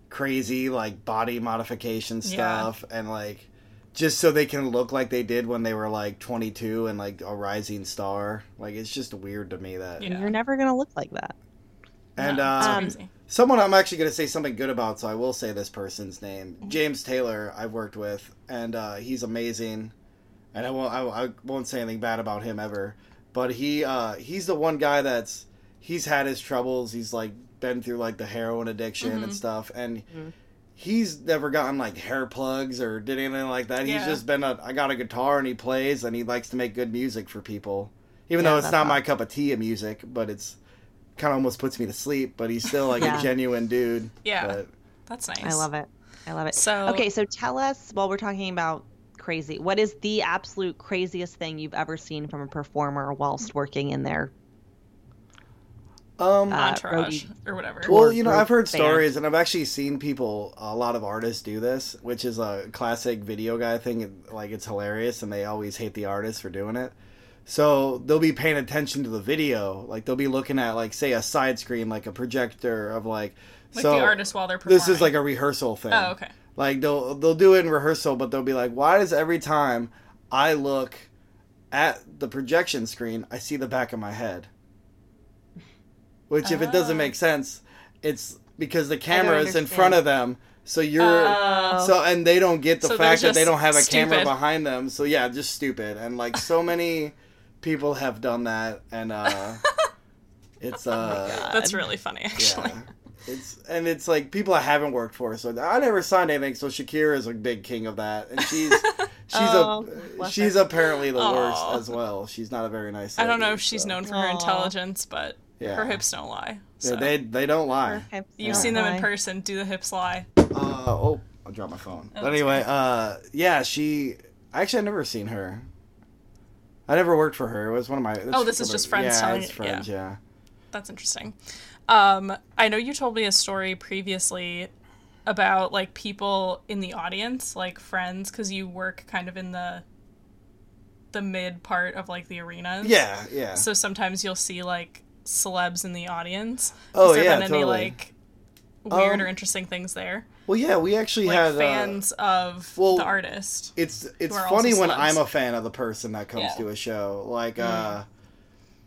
crazy like body modification Yeah. stuff and like just so they can look like they did when they were like 22 and like a rising star. Like it's just weird to me that. Yeah. You're never gonna look like that. And No, uh, Um, crazy. Someone I'm actually going to say something good about, so I will say this person's name. James Taylor, I've worked with, and uh, he's amazing. And I won't, I, I won't say anything bad about him ever. But he, uh, he's the one guy that's, he's had his troubles. He's like been through like the heroin addiction Mhm. and stuff, and Mhm. he's never gotten like hair plugs or did anything like that. He's Yeah. just been a, I got a guitar and he plays and he likes to make good music for people. Even Yeah, though it's not my cup of tea of music, but it's kind of almost puts me to sleep. But he's still like Yeah. a genuine dude. Yeah. But, That's nice. I love it. I love it. So- okay, so tell us while we're talking about crazy, what is the absolute craziest thing you've ever seen from a performer whilst working in their um, Uh, Entourage roadie. or whatever. Well, you know, I've heard band. stories, and I've actually seen people, a lot of artists do this, which is a classic video guy thing. Like, it's hilarious, and they always hate the artist for doing it. So they'll be paying attention to the video, like they'll be looking at, like, say, a side screen, like a projector of like. like so the artist while they're performing. this is like a rehearsal thing. Oh, okay. Like they'll they'll do it in rehearsal, but they'll be like, "Why does every time I look at the projection screen, I see the back of my head?" Which, if it doesn't Oh. make sense, it's because the camera is in front of them, so you're Oh. so and they don't get the So fact that they don't have a camera behind them. So yeah, just stupid, and like so many people have done that, and uh, it's uh. That's really funny, actually. Yeah. It's and it's like people I haven't worked for, so I never signed anything. So Shakira is a big king of that, and she's she's Oh, a she's her. apparently the worst as well. She's not a very nice. I don't know if she's so- known for her Aw. intelligence, but Yeah. her hips don't lie. Yeah, So. they they don't lie. You've don't seen them in person. Do the hips lie? Uh, oh, I dropped my phone. Oh, but anyway, uh, yeah, she actually I've never seen her. I never worked for her. It was one of my. Oh, this is just friends Yeah, telling it's friends. Yeah. That's interesting. Um, I know you told me a story previously about like people in the audience, like friends, because you work kind of in the the mid part of like the arenas. Yeah, yeah. So sometimes you'll see like celebs in the audience. Oh, there yeah, been any totally. like weird Um, or interesting things there? well, yeah, we actually Like had uh, fans of well, the artist. it's it's funny when. I'm a fan of the person that comes Yeah. to a show. Like uh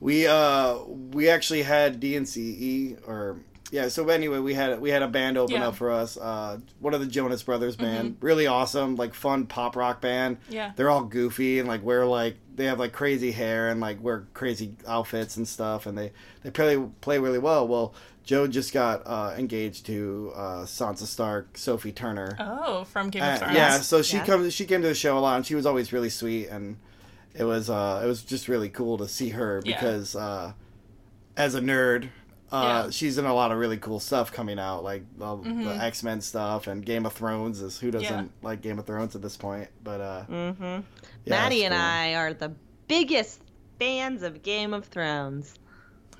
we uh we actually had DNCE or yeah, so anyway, we had we had a band open Yeah. Mm-hmm. up for us. Uh one of the Jonas Brothers band. Really awesome, like fun pop rock band. Yeah. They're all goofy and like wear like they have like crazy hair and like wear crazy outfits and stuff and they they play play really well. Well, Joe just got uh engaged to uh Sansa Stark, Sophie Turner. Oh, from Game Uh, of Thrones. yeah, so she Yes. comes. She came to the show a lot, and she was always really sweet, and it was uh, it was just really cool to see her Yeah. because uh, as a nerd, uh, Yeah. she's in a lot of really cool stuff coming out, like the, Mhm. the X Men stuff and Game of Thrones. Is who doesn't Yeah. like Game of Thrones at this point? But uh, Mm-hmm. yeah, Maddie and cool. I are the biggest fans of Game of Thrones.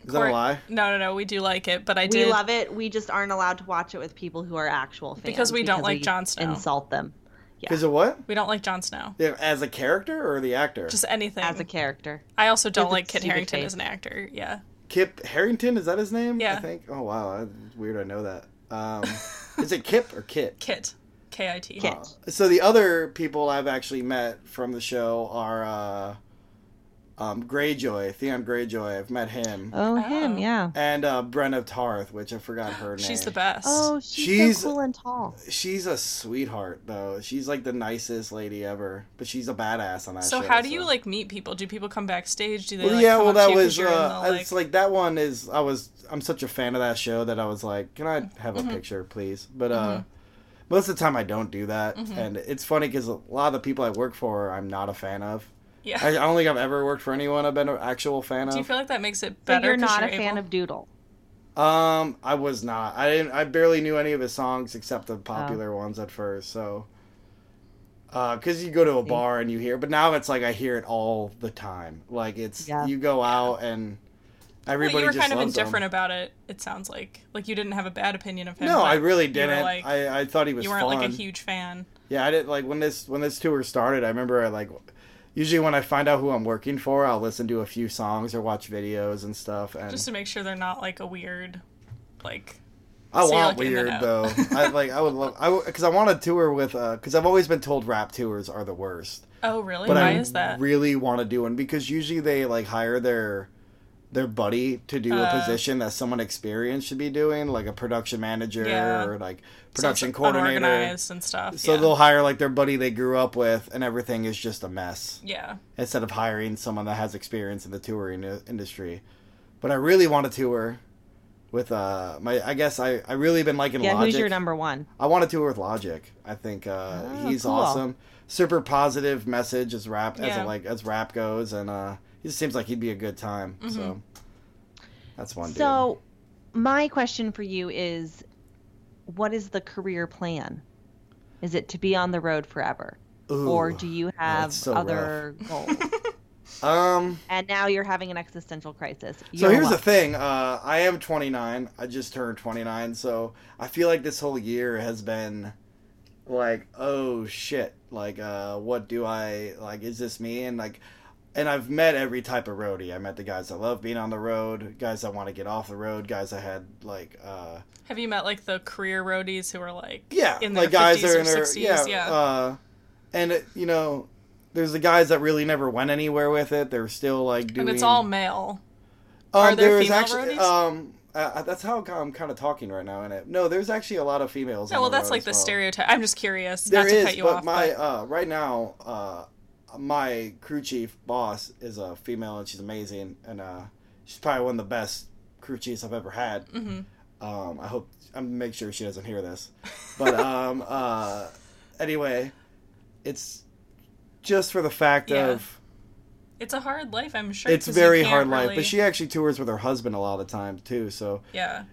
Is that a lie? No, no, no. We do like it, but I do. We love it. We just aren't allowed to watch it with people who are actual fans Because we don't like we Jon Snow. Insult them Yeah. Because of what? We don't like Jon Snow. Yeah, as a character or the actor? Just anything. as a character. I also don't With like Kit stupid Harington face. as an actor. Yeah. Kip Harington. Is that his name? Yeah. I think. Oh wow, that's weird. I know that. Um, is it Kip or Kit? Kit. K I T. Kit. Uh, so the other people I've actually met from the show are uh, um, Greyjoy, Theon Greyjoy. I've met him, Oh, Oh. him, yeah. and uh, Brienne Tarth, which I forgot her name. She's the best. Oh, she's, She's- so cool and tall. She's a sweetheart, though. She's like the nicest lady ever, but she's a badass on that so show. how do you like meet people? Do people come backstage? Do they Well, like, yeah, come well, up that was uh, the, like... it's like that one is. I was I'm such a fan of that show that I was like, can I have a Mm-hmm. picture, please? But uh, most of the time I don't do that, Mm-hmm. and it's funny because a lot of the people I work for I'm not a fan of. Yeah. I, I don't think I've ever worked for anyone I've been an actual fan of. do you feel like that makes it So better? you're not a you're fan able- of Doodle. Um, I was not. I didn't. I barely knew any of his songs except Oh. the popular ones at first. So, uh, because you go to a bar and you hear, but now it's like I hear it all the time. Like it's Yeah. you go out and Well, everybody you were just kind of loves indifferent him. about it. It sounds like like you didn't have a bad opinion of him. No, I really didn't. like- I, I thought he was you weren't fun. like a huge fan. Yeah, I did. Like when this when this tour started, I remember I like. Usually, when I find out who I'm working for, I'll listen to a few songs or watch videos and stuff. And Just to make sure they're not like a weird, like I So want like, weird though. I like. I would love. I because I want to tour with. Uh, because I've always been told rap tours are the worst. oh really? But Why I is that? really want to do one because usually they like hire their their buddy to do a Uh. position that someone experienced should be doing, like a production manager Yeah. or like production it's coordinator. unorganized and stuff. So yeah. they'll hire like their buddy they grew up with, and everything is just a mess. yeah. Instead of hiring someone that has experience in the touring industry, but I really want to tour with uh my. I guess I I really been liking Yeah, Logic. who's your number one? I want to tour with Logic. I think uh, Oh, he's cool. awesome. Super positive message as rap as Yeah. a, like as rap goes, and uh, he just seems like he'd be a good time. Mm-hmm. So That's one. dude. So, my question for you is what is the career plan? Is it to be on the road forever? or do you have so other goals? Um. and now you're having an existential crisis. So You're here's the thing. Uh, I am 29. I just turned 29. So I feel like this whole year has been like, oh shit. Like, uh, what do I like? Is this me? And like, and I've met every type of roadie. I met the guys that love being on the road, guys that want to get off the road, guys that had like, uh, Have you met like the career roadies who are like yeah, in their like guys 50s are or in their 60s? yeah, Yeah. Uh, and it, you know, there's the guys that really never went anywhere with it. They're still like doing. and it's all male. Um, Are there female actually, roadies? Um, uh, that's how I'm kind of talking right now. In it, no, there's actually a lot of females. On well, that's like the well. stereotype. I'm just curious, There not to is, cut you but off. my but uh, right now, uh, my crew chief boss is a female, and she's amazing, and uh, she's probably one of the best crew chiefs I've ever had. Mhm. Um, I hope I'm make sure she doesn't hear this, but um, uh, anyway, it's just for the fact Yeah. of it's a hard life, I'm sure. it's very hard life. But she actually tours with her husband a lot of the time too. So, yeah,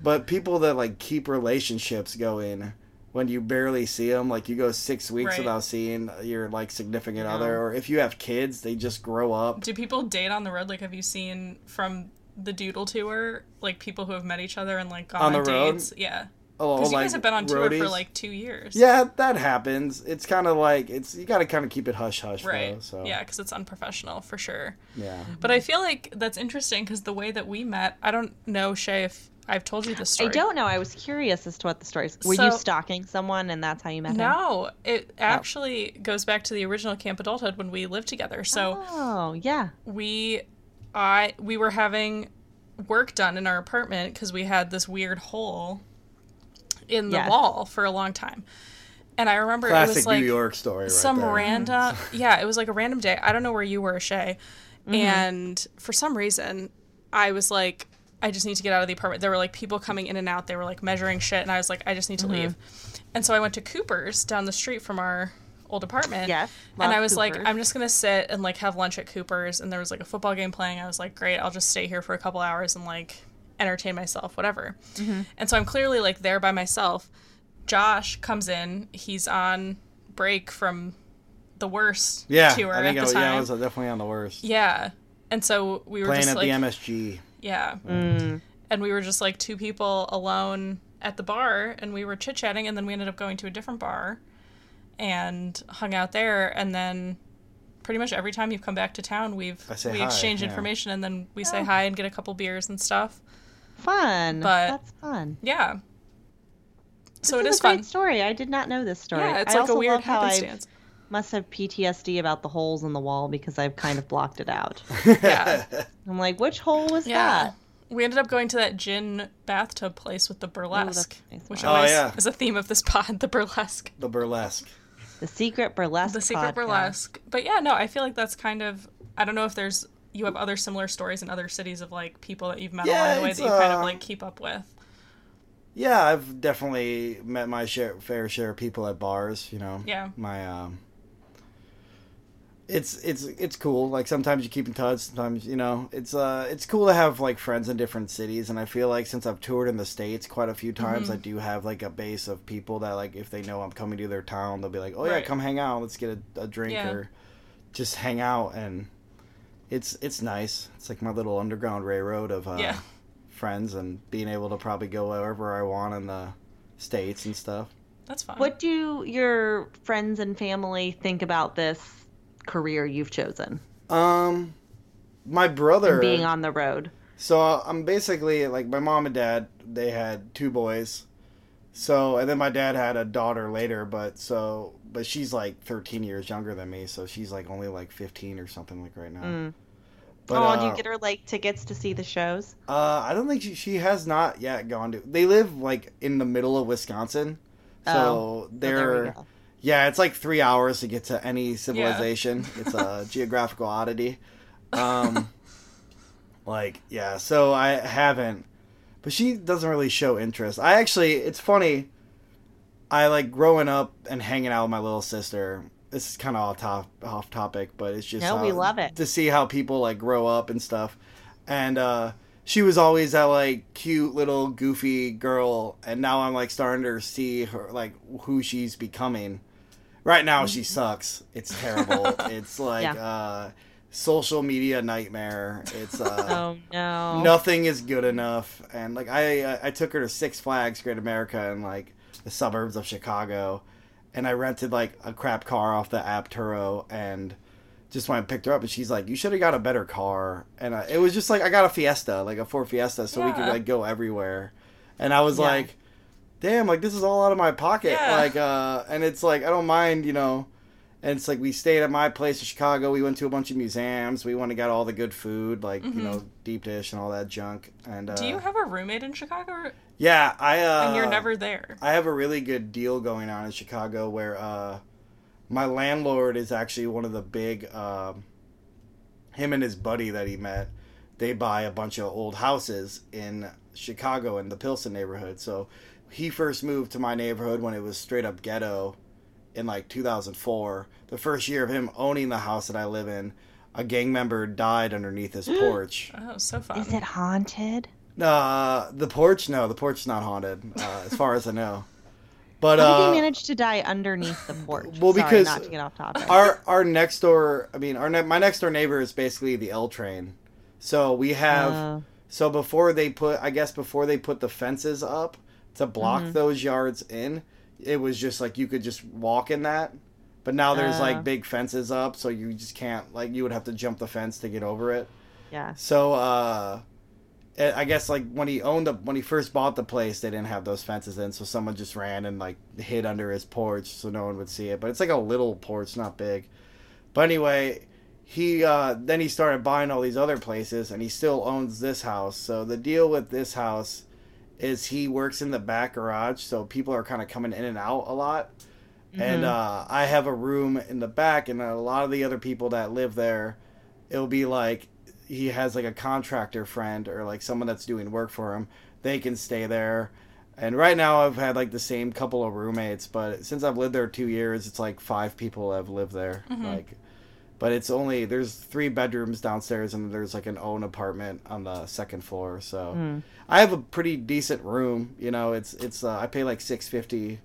but people that like keep relationships going when you barely see them, like you go six weeks Right. without seeing your like significant Yeah. other, or if you have kids, they just grow up. do people date on the road? Like, have you seen from the Doodle tour, like people who have met each other and like gone On on, the road? dates? Yeah, Oh, because you like guys have been on tour for like two years. Yeah, that happens. It's kind of like it's you got to kind of keep it hush hush, Right. Though, so Yeah, because it's unprofessional for sure. yeah. But I feel like that's interesting because the way that we met, I don't know, Shay, if I've told you this story. I don't know. I was curious as to what the stories. Were So- you stalking someone, and that's how you met him? No, it actually goes back to the original Camp Adulthood when we lived together. So Oh, yeah. we, I, we were having work done in our apartment because we had this weird hole in the Yes. wall for a long time. And I remember it was like New York story, right some there. random yeah it was like a random day i don't know where you were shay Mm-hmm. and for some reason i was like i just need to get out of the apartment there were like people coming in and out they were like measuring shit and i was like i just need Mm-hmm. to leave and so i went to cooper's down the street from our old apartment Yes, and i was like i'm just gonna sit and like have lunch at cooper's and there was like a football game playing i was like great i'll just stay here for a couple hours and like entertain myself whatever Mm-hmm. and so i'm clearly like there by myself josh comes in he's on break from the worst Yeah, tour I think at I, the was- yeah, I was definitely on the worst. Yeah. And so we were Playing just at like the MSG. Yeah. Mm. And we were just like two people alone at the bar and we were chit-chatting and then we ended up going to a different bar and hung out there and then pretty much every time you've come back to town we've we hi, exchange yeah. information and then we say Oh. hi and get a couple beers and stuff. Fun. But- that's fun. Yeah. So this it is is a great fun. story. I did not know this story. Yeah, it's I like a weird love how happenstance. Must have PTSD about the holes in the wall because I've kind of blocked it out. Yeah. I'm like, which hole was Yeah. that? We ended up going to that gin bathtub place with the burlesque, nice. which Oh, always yeah. is a theme of this pod, the burlesque. the burlesque. The secret burlesque. The secret podcast. burlesque. But yeah, no, I feel like that's kind of I don't know if there's you have other similar stories in other cities of like people that you've met Yeah, along the way that you kind of uh, like keep up with. Yeah, I've definitely met my share, fair share of people at bars. You know, Yeah. my um, it's it's it's cool. Like sometimes you keep in touch. Sometimes you know, it's uh, it's cool to have like friends in different cities. And I feel like since I've toured in the states quite a few times, Mm-hmm. I do have like a base of people that like if they know I'm coming to their town, they'll be like, oh yeah, Right. come hang out. Let's get a, a drink Yeah. or just hang out and. It's it's nice. It's like my little underground railroad of uh, Yeah. friends and being able to probably go wherever I want in the states and stuff. That's fun. What do your friends and family think about this career you've chosen? Um, my brother and being on the road. So I'm basically like my mom and dad. They had two boys. So and then my dad had a daughter later, but so but she's like 13 years younger than me, so she's like only like 15 or something like right now. Mm. But oh, uh, do you get her like tickets to see the shows? uh, I don't think she, she has not yet gone to. They live like in the middle of Wisconsin, so Oh, they're we go. Yeah, it's like three hours to get to any civilization. It's a geographical oddity. Um, like, yeah, so I haven't, but she doesn't really show interest. I actually, it's funny. I like growing up and hanging out with my little sister. This is kind of off top, off topic, but it's just No, how- we love it. to see how people like grow up and stuff. And uh, she was always that like cute little goofy girl, and now I'm like starting to see her like who she's becoming. Right now, she sucks. It's terrible. it's like Yeah. uh, social media nightmare. It's uh, Oh no. nothing is good enough and like i i took her to six flags great america in like the suburbs of chicago and i rented like a crap car off the app turo and just went and picked her up and she's like you should have got a better car and uh, it was just like i got a fiesta like a ford fiesta so we could like go everywhere and i was Yeah. like damn like this is all out of my pocket Yeah. like uh and it's like i don't mind you know and it's like we stayed at my place in Chicago. We went to a bunch of museums. We went and got all the good food, like you know, deep dish and all that junk. And uh, Mm-hmm. Do you have a roommate in Chicago, yeah, I uh, and you're never there? I have a really good deal going on in Chicago where uh, my landlord is actually one of the big. Um, him and his buddy that he met, they buy a bunch of old houses in Chicago in the Pilsen neighborhood. So he first moved to my neighborhood when it was straight up ghetto in like 2004. The first year of him owning the house that I live in, a gang member died underneath his porch. Oh, so fun. Is it haunted? Uh, the porch? No, the porch is not haunted, uh, as far as I know. But How did uh, he manage to die underneath the porch? well, Sorry, because not to get off topic. our our next door, I mean, our ne- my next door neighbor is basically the L train. So we have Oh. so before they put, I guess before they put the fences up to block Mm-hmm. those yards in, it was just like you could just walk in that. But now there's Oh. like big fences up, so you just can't like you would have to jump the fence to get over it. yeah. So uh I I guess like when he owned the when he first bought the place, they didn't have those fences in, so someone just ran and like hid under his porch so no one would see it. But it's like a little porch, not big. But anyway, he uh then he started buying all these other places and he still owns this house. So the deal with this house is he works in the back garage, so people are kind of coming in and out a lot. And uh, I have a room in the back, and a lot of the other people that live there, it'll be like he has like a contractor friend or like someone that's doing work for him. They can stay there. And right now, I've had like the same couple of roommates, but since I've lived there two years, it's like five people have lived there. Like, but it's only there's three bedrooms downstairs, and there's like an own apartment on the second floor. So I have a pretty decent room. You know, it's it's uh, I pay like six fifty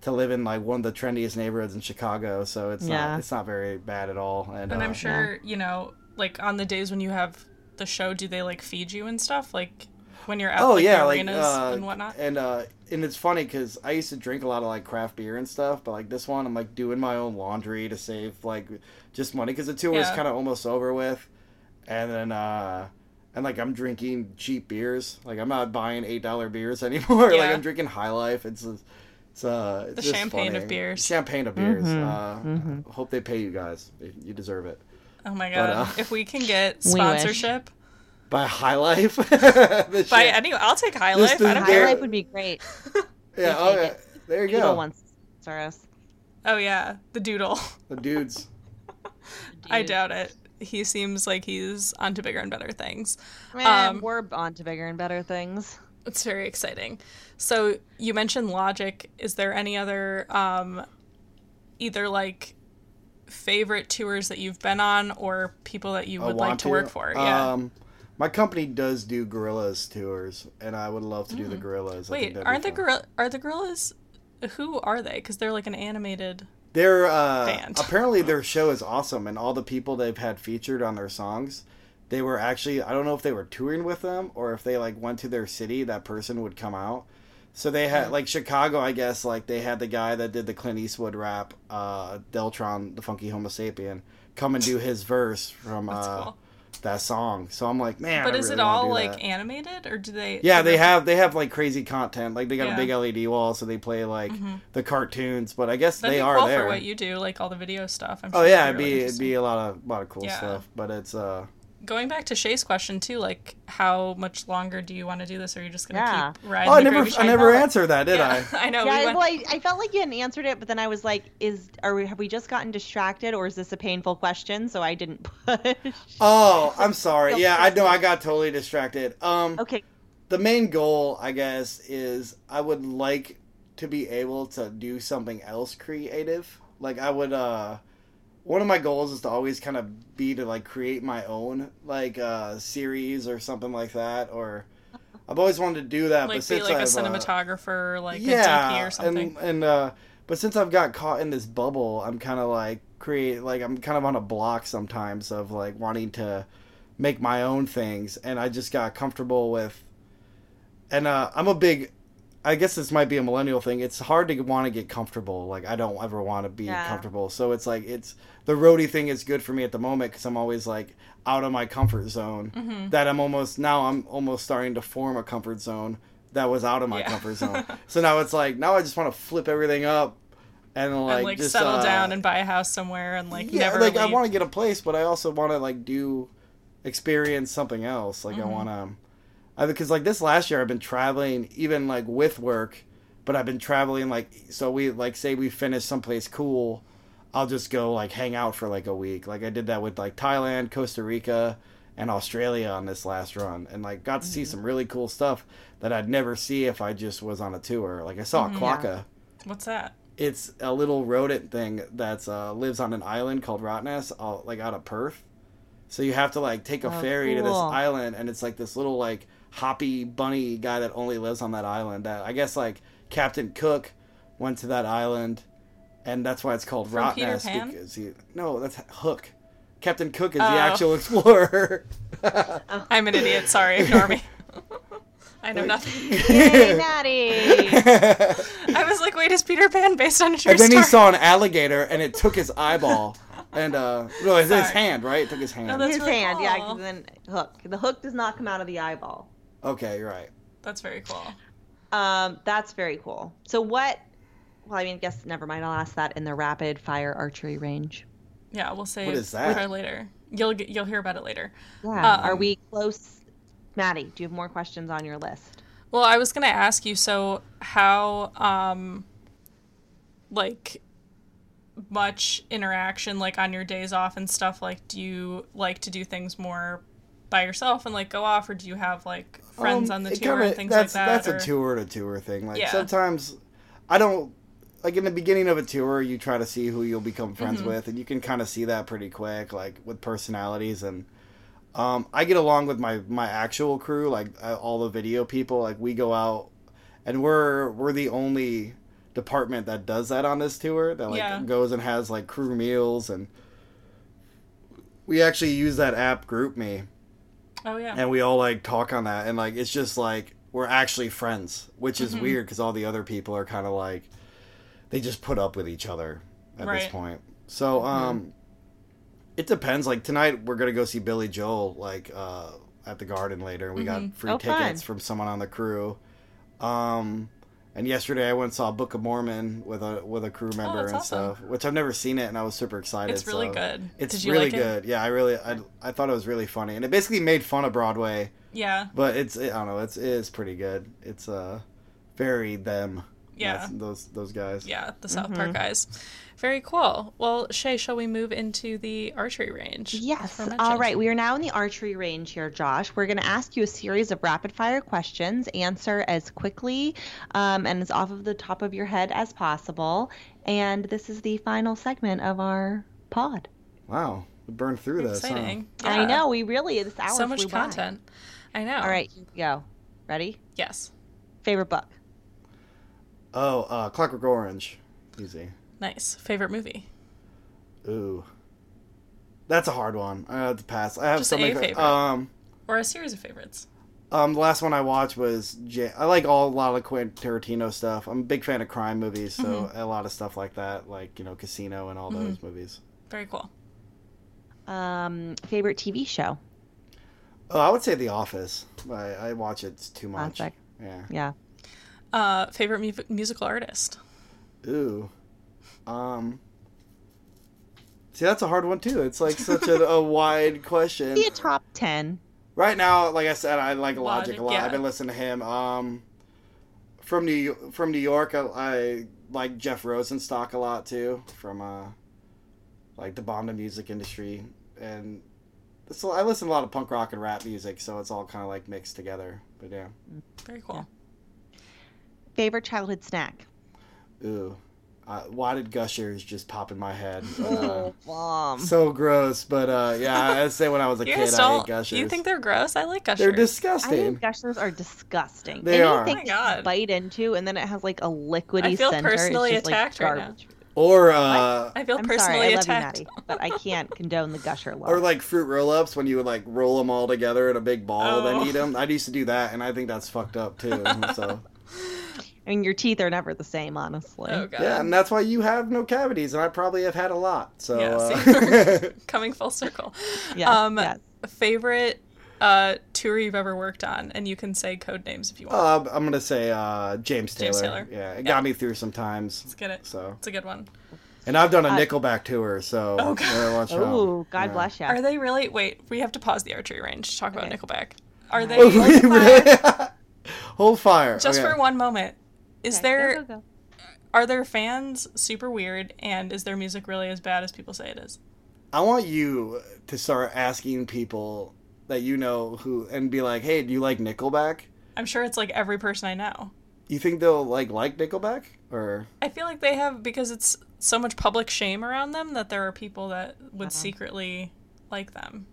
to live in like one of the trendiest neighborhoods in Chicago, so it's Yeah. not it's not very bad at all. And, and uh, I'm sure you know, like on the days when you have the show, do they like feed you and stuff? Like when you're at Oh like, yeah, the like uh, and whatnot. and uh, and it's funny because I used to drink a lot of like craft beer and stuff, but like this one, I'm like doing my own laundry to save like just money because the tour was Yeah. kind of almost over with, and then uh, and like I'm drinking cheap beers, like I'm not buying eight dollar beers anymore. like I'm drinking High Life. It's it's uh it's The just champagne of beers. Champagne of beers. Mm-hmm. Uh, Hope they pay you guys. You deserve it. oh my but, god! uh, if we can get wish. sponsorship By High Life. By shit- any, I'll take High This Life. I don't High care. Life would be great. yeah. take Oh yeah. There you Doodle go. wants to sponsor. Oh yeah, the doodle. The dudes. I doubt it. He seems like he's onto bigger and better things. Eh, Um, we're on to bigger and better things. It's very exciting. So you mentioned Logic. Is there any other um, either like favorite tours that you've been on or people that you would like want to work for? Yeah. My company does do Gorillaz tours, and I would love to do the Gorillaz. I think Mm. Wait, aren't the gorilla are the Gorillaz? Who are they? Because they're like an animated. They're uh, band? apparently their show is awesome, and all the people they've had featured on their songs, they were actually I don't know if they were touring with them or if they like went to their city. That person would come out. So they Hmm. had like Chicago, I guess. Like they had the guy that did the Clint Eastwood rap, uh, Deltron, the Funky Homo Sapien, come and do his verse from That's uh, cool. That song. So I'm like, man. But I is really it all like that. animated or do they? Yeah, they have they have like crazy content. Like they got Yeah. a big LED wall, so they play like the cartoons. But I guess Mm-hmm. That'd they are cool there. for what you do, like all the video stuff. I'm oh sure yeah, it'd it'd be really it'd be a lot of a lot of cool Yeah. stuff. But it's uh Going back to Shay's question too, like how much longer do you want to do this? Or are you just gonna Yeah. keep riding? oh I the never I train? never answered that, did Yeah, I know. we yeah, went- well, I, I felt like you hadn't answered it, but then I was like, "Is are we have we just gotten distracted, or is this a painful question?" So I didn't push. Oh, I'm sorry. Yeah, I know. I got totally distracted. Um, okay, the main goal, I guess, is I would like to be able to do something else creative. Like I would uh one of my goals is to always kind of be to like create my own like uh series or something like that or I've always wanted to do that but Like be since like a I've, uh, cinematographer, like a yeah, DP or something. and and uh but since I've got caught in this bubble, I'm kind of like create like I'm kind of on a block sometimes of like wanting to make my own things and I just got comfortable with and uh I'm a big I guess this might be a millennial thing. It's hard to want to get comfortable. Like I don't ever want to be Yeah. comfortable. So it's like it's the roadie thing is good for me at the moment because I'm always like out of my comfort zone. Mm-hmm. That I'm almost now I'm almost starting to form a comfort zone that was out of my Yeah. comfort zone. so now it's like now I just want to flip everything up and like, and like just settle uh, down and buy a house somewhere and like yeah, never like I want to get a place, but I also want to like do experience something else. Like Mm-hmm. I want to, I because like this last year I've been traveling even like with work, but I've been traveling like so we like say we finish someplace cool, I'll just go like hang out for like a week. Like I did that with like Thailand, Costa Rica, and Australia on this last run, and like got to see Mm-hmm. some really cool stuff that I'd never see if I just was on a tour. Like I saw Mm-hmm. a quokka What's that? it's a little rodent thing that's uh, lives on an island called Rottnest, uh, like out of Perth. So you have to like take a Oh, ferry to this island, and it's like this little like hoppy bunny guy that only lives on that island. That I guess like Captain Cook went to that island, and that's why it's called From Peter Rottnest Pan? because he no, that's Hook. Captain Cook is Oh. the actual explorer. I'm an idiot. Sorry, ignore me. I know nothing. Yay, Maddie! I was like, wait, is Peter Pan based on a true and then story? he saw an alligator, and it took his eyeball. And uh no, it's his hand, right? It took his hand. No, that's His really hand, yeah, cool. 'cause then hook. The hook does not come out of the eyeball. Okay, you're right. That's very cool. Um, that's very cool. So what? Well, I mean, I guess never mind. I'll ask that in the rapid fire archery range. Yeah, we'll say What is that? for later. You'll get, you'll hear about it later. Yeah. Um, Are we close? Maddie, do you have more questions on your list? Well, I was gonna ask you. So, how um, like much interaction, like on your days off and stuff? Like, do you like to do things more by yourself and like go off, or do you have like friends Um, on the tour kinda- and things like that? That's or- a tour to tour thing. Like Yeah. sometimes I don't like in the beginning of a tour you try to see who you'll become friends Mm-hmm. with and you can kind of see that pretty quick like with personalities and um, I get along with my my actual crew like uh, all the video people like we go out and we're we're the only department that does that on this tour that like Yeah. goes and has like crew meals and we actually use that app GroupMe Oh yeah. and we all like talk on that and like it's just like we're actually friends which is weird because all the other people are kind of like they just put up with each other at this point. So um it depends like tonight we're gonna go see billy joel like uh at the garden later we got free Oh, fun. tickets from someone on the crew. Um and yesterday I went and saw Book of Mormon with a with a crew member Oh, and awesome. stuff, which I've never seen it, and I was super excited. It's really so- good. It's Did you really like it? good. Yeah, I really I, I thought it was really funny, and it basically made fun of Broadway, yeah. but it's I don't know, it's it is pretty good. It's uh very them. Yeah. That's- those those guys. Yeah, the South Mm-hmm. Park guys. Very cool. Well, Shay, shall we move into the archery range? Yes. As All mentioned? right. We are now in the archery range here, Josh. We're going to ask you a series of rapid fire questions. Answer as quickly um, and as off of the top of your head as possible. And this is the final segment of our pod. Wow, we burned through this. huh? Exciting. I know. We really, this hour So much flew by. content. I know. All right. Here we go. Ready? Yes. Favorite book? Oh, uh, Clockwork Orange. Easy. Nice. Favorite movie? Ooh, that's a hard one. I have to pass. I have Just so a many. favorite. Um. Or a series of favorites? Um, the last one I watched was J- I like all a lot of Quentin Tarantino stuff. I'm a big fan of crime movies, so Mm-hmm. a lot of stuff like that, like you know Casino and all those movies. Very cool. Um, favorite TV show? Oh, I would say The Office. I, I watch it too much. Classic. Yeah. Yeah. Uh, favorite mu- musical artist? Ooh. Um. See, that's a hard one too. It's like such a, a wide question. Be a top 10. Right now, like I said, I like Logic, Logic, a lot. yeah. I've been listening to him. Um, from New from New York, I, I like Jeff Rosenstock a lot too. From uh, like the Bomb the Music Industry, and so I listen to a lot of punk rock and rap music, so it's all kind of like mixed together. But yeah, Very cool. Favorite childhood snack? ooh, Uh, why did gushers just pop in my head? Uh, Oh, mom. so gross, but uh, yeah, I'd say when I was a You kid, guys I don't. ate gushers. You think they're gross? I like gushers. they're I disgusting? think gushers are disgusting. They are. Anything Oh my God. you bite into and then it has like a liquidy I feel center. personally just, like, attacked right now. or uh, I feel I'm personally sorry, I love attacked. you, Maddie, but I can't condone the gusher love. or like fruit roll-ups when you would like roll them all together in a big ball, Oh. then eat them. I used to do that, and I think that's fucked up too. so I mean, your teeth are never the same, honestly. oh god. yeah, and that's why you have no cavities, and I probably have had a lot. So Yeah, uh, Coming full circle. Yes, um, yes. Favorite uh, tour you've ever worked on, and you can say code names if you want. uh, I'm gonna say uh, James Taylor. James Taylor. Yeah, it Yeah. got me through sometimes. Let's get it. So, It's a good one. and I've done a Nickelback tour. So, Oh, God. yeah, watch out. Oh, God Yeah. bless you. Are they really? Wait, we have to pause the archery range to talk Okay. about Nickelback. Are they Oh. Hold fire. just Okay. for one moment? Is Okay, there go, go, go. are their fans super weird, and is their music really as bad as people say it is? I want you to start asking people that you know who and be like, "Hey, do you like Nickelback?" I'm sure it's like every person I know. You think they'll like like Nickelback or I feel like they have because it's so much public shame around them that there are people that would uh-huh. secretly like them.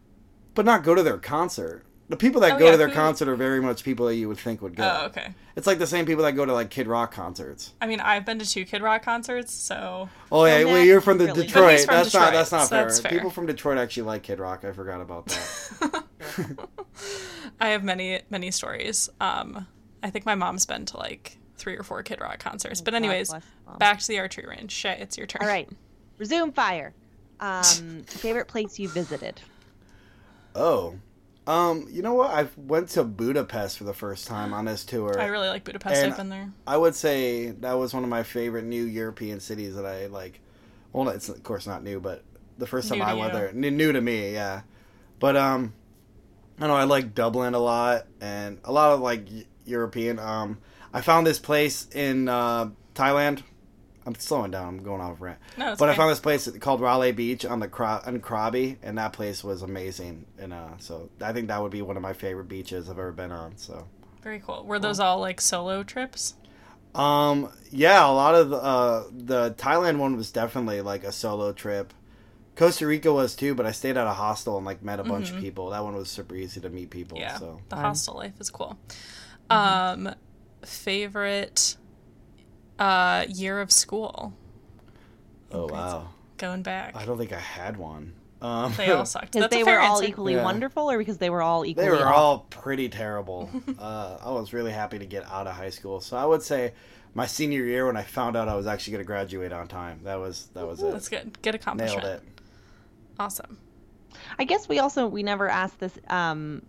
but not go to their concert? The people that Oh, go yeah, to their who- concert are very much people that you would think would go. Oh, okay. It's like the same people that go to like Kid Rock concerts. I mean, I've been to two Kid Rock concerts, so Oh yeah, Well, well you're from the really- Detroit. from that's not that's not so fair. that's fair. People from Detroit actually like Kid Rock. I forgot about that. I have many many stories. Um, I think my mom's been to like three or four Kid Rock concerts. But anyways, back to the archery range. Shay, it's your turn. All right. Resume fire. Um, favorite place you visited? oh. Um, you know what? I went to Budapest for the first time on this tour. I really like Budapest. I've been there. I would say that was one of my favorite new European cities that I like. Well, it's of course not new, but the first time New I went you. there, n- new to me, yeah. But um, I know. I like Dublin a lot, and a lot of like European. Um, I found this place in uh, Thailand. I'm slowing down. I'm going off rant. No, it's But I found this place called Railay Beach on the Cra- on Krabi, and that place was amazing. And uh, so I think that would be one of my favorite beaches I've ever been on. So. Very cool. Were those all like solo trips? Um, yeah, a lot of the, uh, the Thailand one was definitely like a solo trip. Costa Rica was too, but I stayed at a hostel and like met a bunch of people. That one was super easy to meet people. Mm-hmm. Yeah, So the hostel life is cool. Um, favorite uh year of school oh wow, going back. I don't think I had one. Um, They all sucked. Because they were all answer. equally Yeah. wonderful, or because they were all equally they were awful? all pretty terrible. uh, I was really happy to get out of high school, so I would say my senior year when I found out I was actually going to graduate on time. That was that was That's it. good. Good accomplishment. Nailed it. Awesome. I guess we also we never asked this. Um,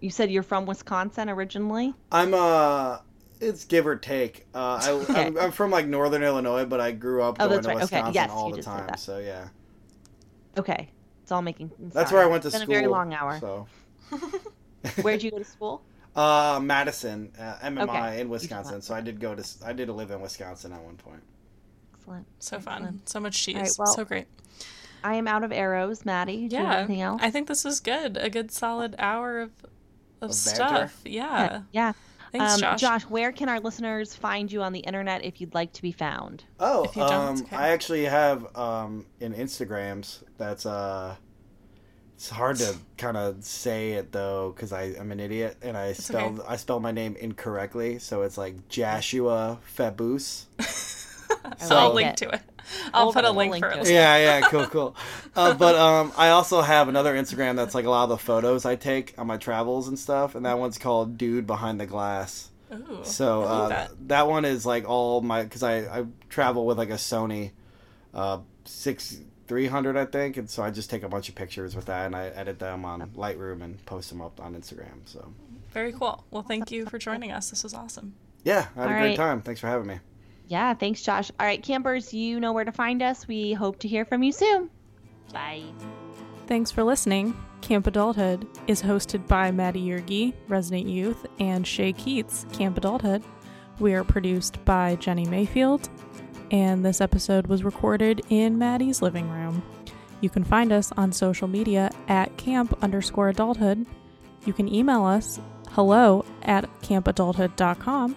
you said you're from Wisconsin originally. I'm uh it's give or take. Uh, I, Okay. I'm, I'm from like northern Illinois, but I grew up Oh, going that's to right. Okay. Wisconsin Yes, all you the just said time. that. So yeah, Okay, it's all making. Sense. That's where I went to school. It's been a very long hour. So Where'd you go to school? uh, Madison, uh, MMI Okay. in Wisconsin. So I did go to I did live in Wisconsin at one point. Excellent. So fun. Excellent. So much cheese. right, well, so great. I am out of arrows, Maddie. Do you have Yeah. anything else? I think this is good. A good solid hour of of, Of banter? stuff. Yeah. yeah. Thanks, um, Josh. Josh, where can our listeners find you on the internet if you'd like to be found? Oh, If you don't, um, okay. I actually have um in Instagrams. That's uh. It's hard to kind of say it though, because I am an idiot and I spelled I spelled my name incorrectly, so it's like Joshua Fabus. so I'll link it. to it. I'll We'll- put a link link for it. it. yeah, yeah, cool, cool. Uh, but um, I also have another Instagram that's like a lot of the photos I take on my travels and stuff, and that one's called "Dude Behind the Glass." Ooh, So uh, that. that. one is like all my because I I travel with like a Sony, uh, six three hundred I think, and so I just take a bunch of pictures with that and I edit them on Lightroom and post them up on Instagram. So Very cool. Well, thank you for joining us. This was awesome. yeah, I had a great right. time. Thanks for having me. Yeah, thanks, Josh. All right, campers, you know where to find us. We hope to hear from you soon. Bye. Thanks for listening. Camp Adulthood is hosted by Maddie Yergi, Resident Youth, and Shay Keats, Camp Adulthood. We are produced by Jenny Mayfield, and this episode was recorded in Maddie's living room. You can find us on social media at camp underscore adulthood. You can email us hello at campadulthood.com,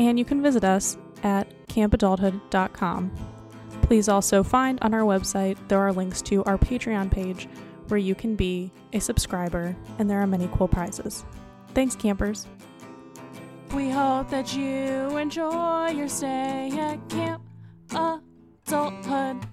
and you can visit us at campadulthood.com. Please also find on our website there are links to our Patreon page where you can be a subscriber and there are many cool prizes. Thanks, campers. We hope that you enjoy your stay at Camp Adulthood.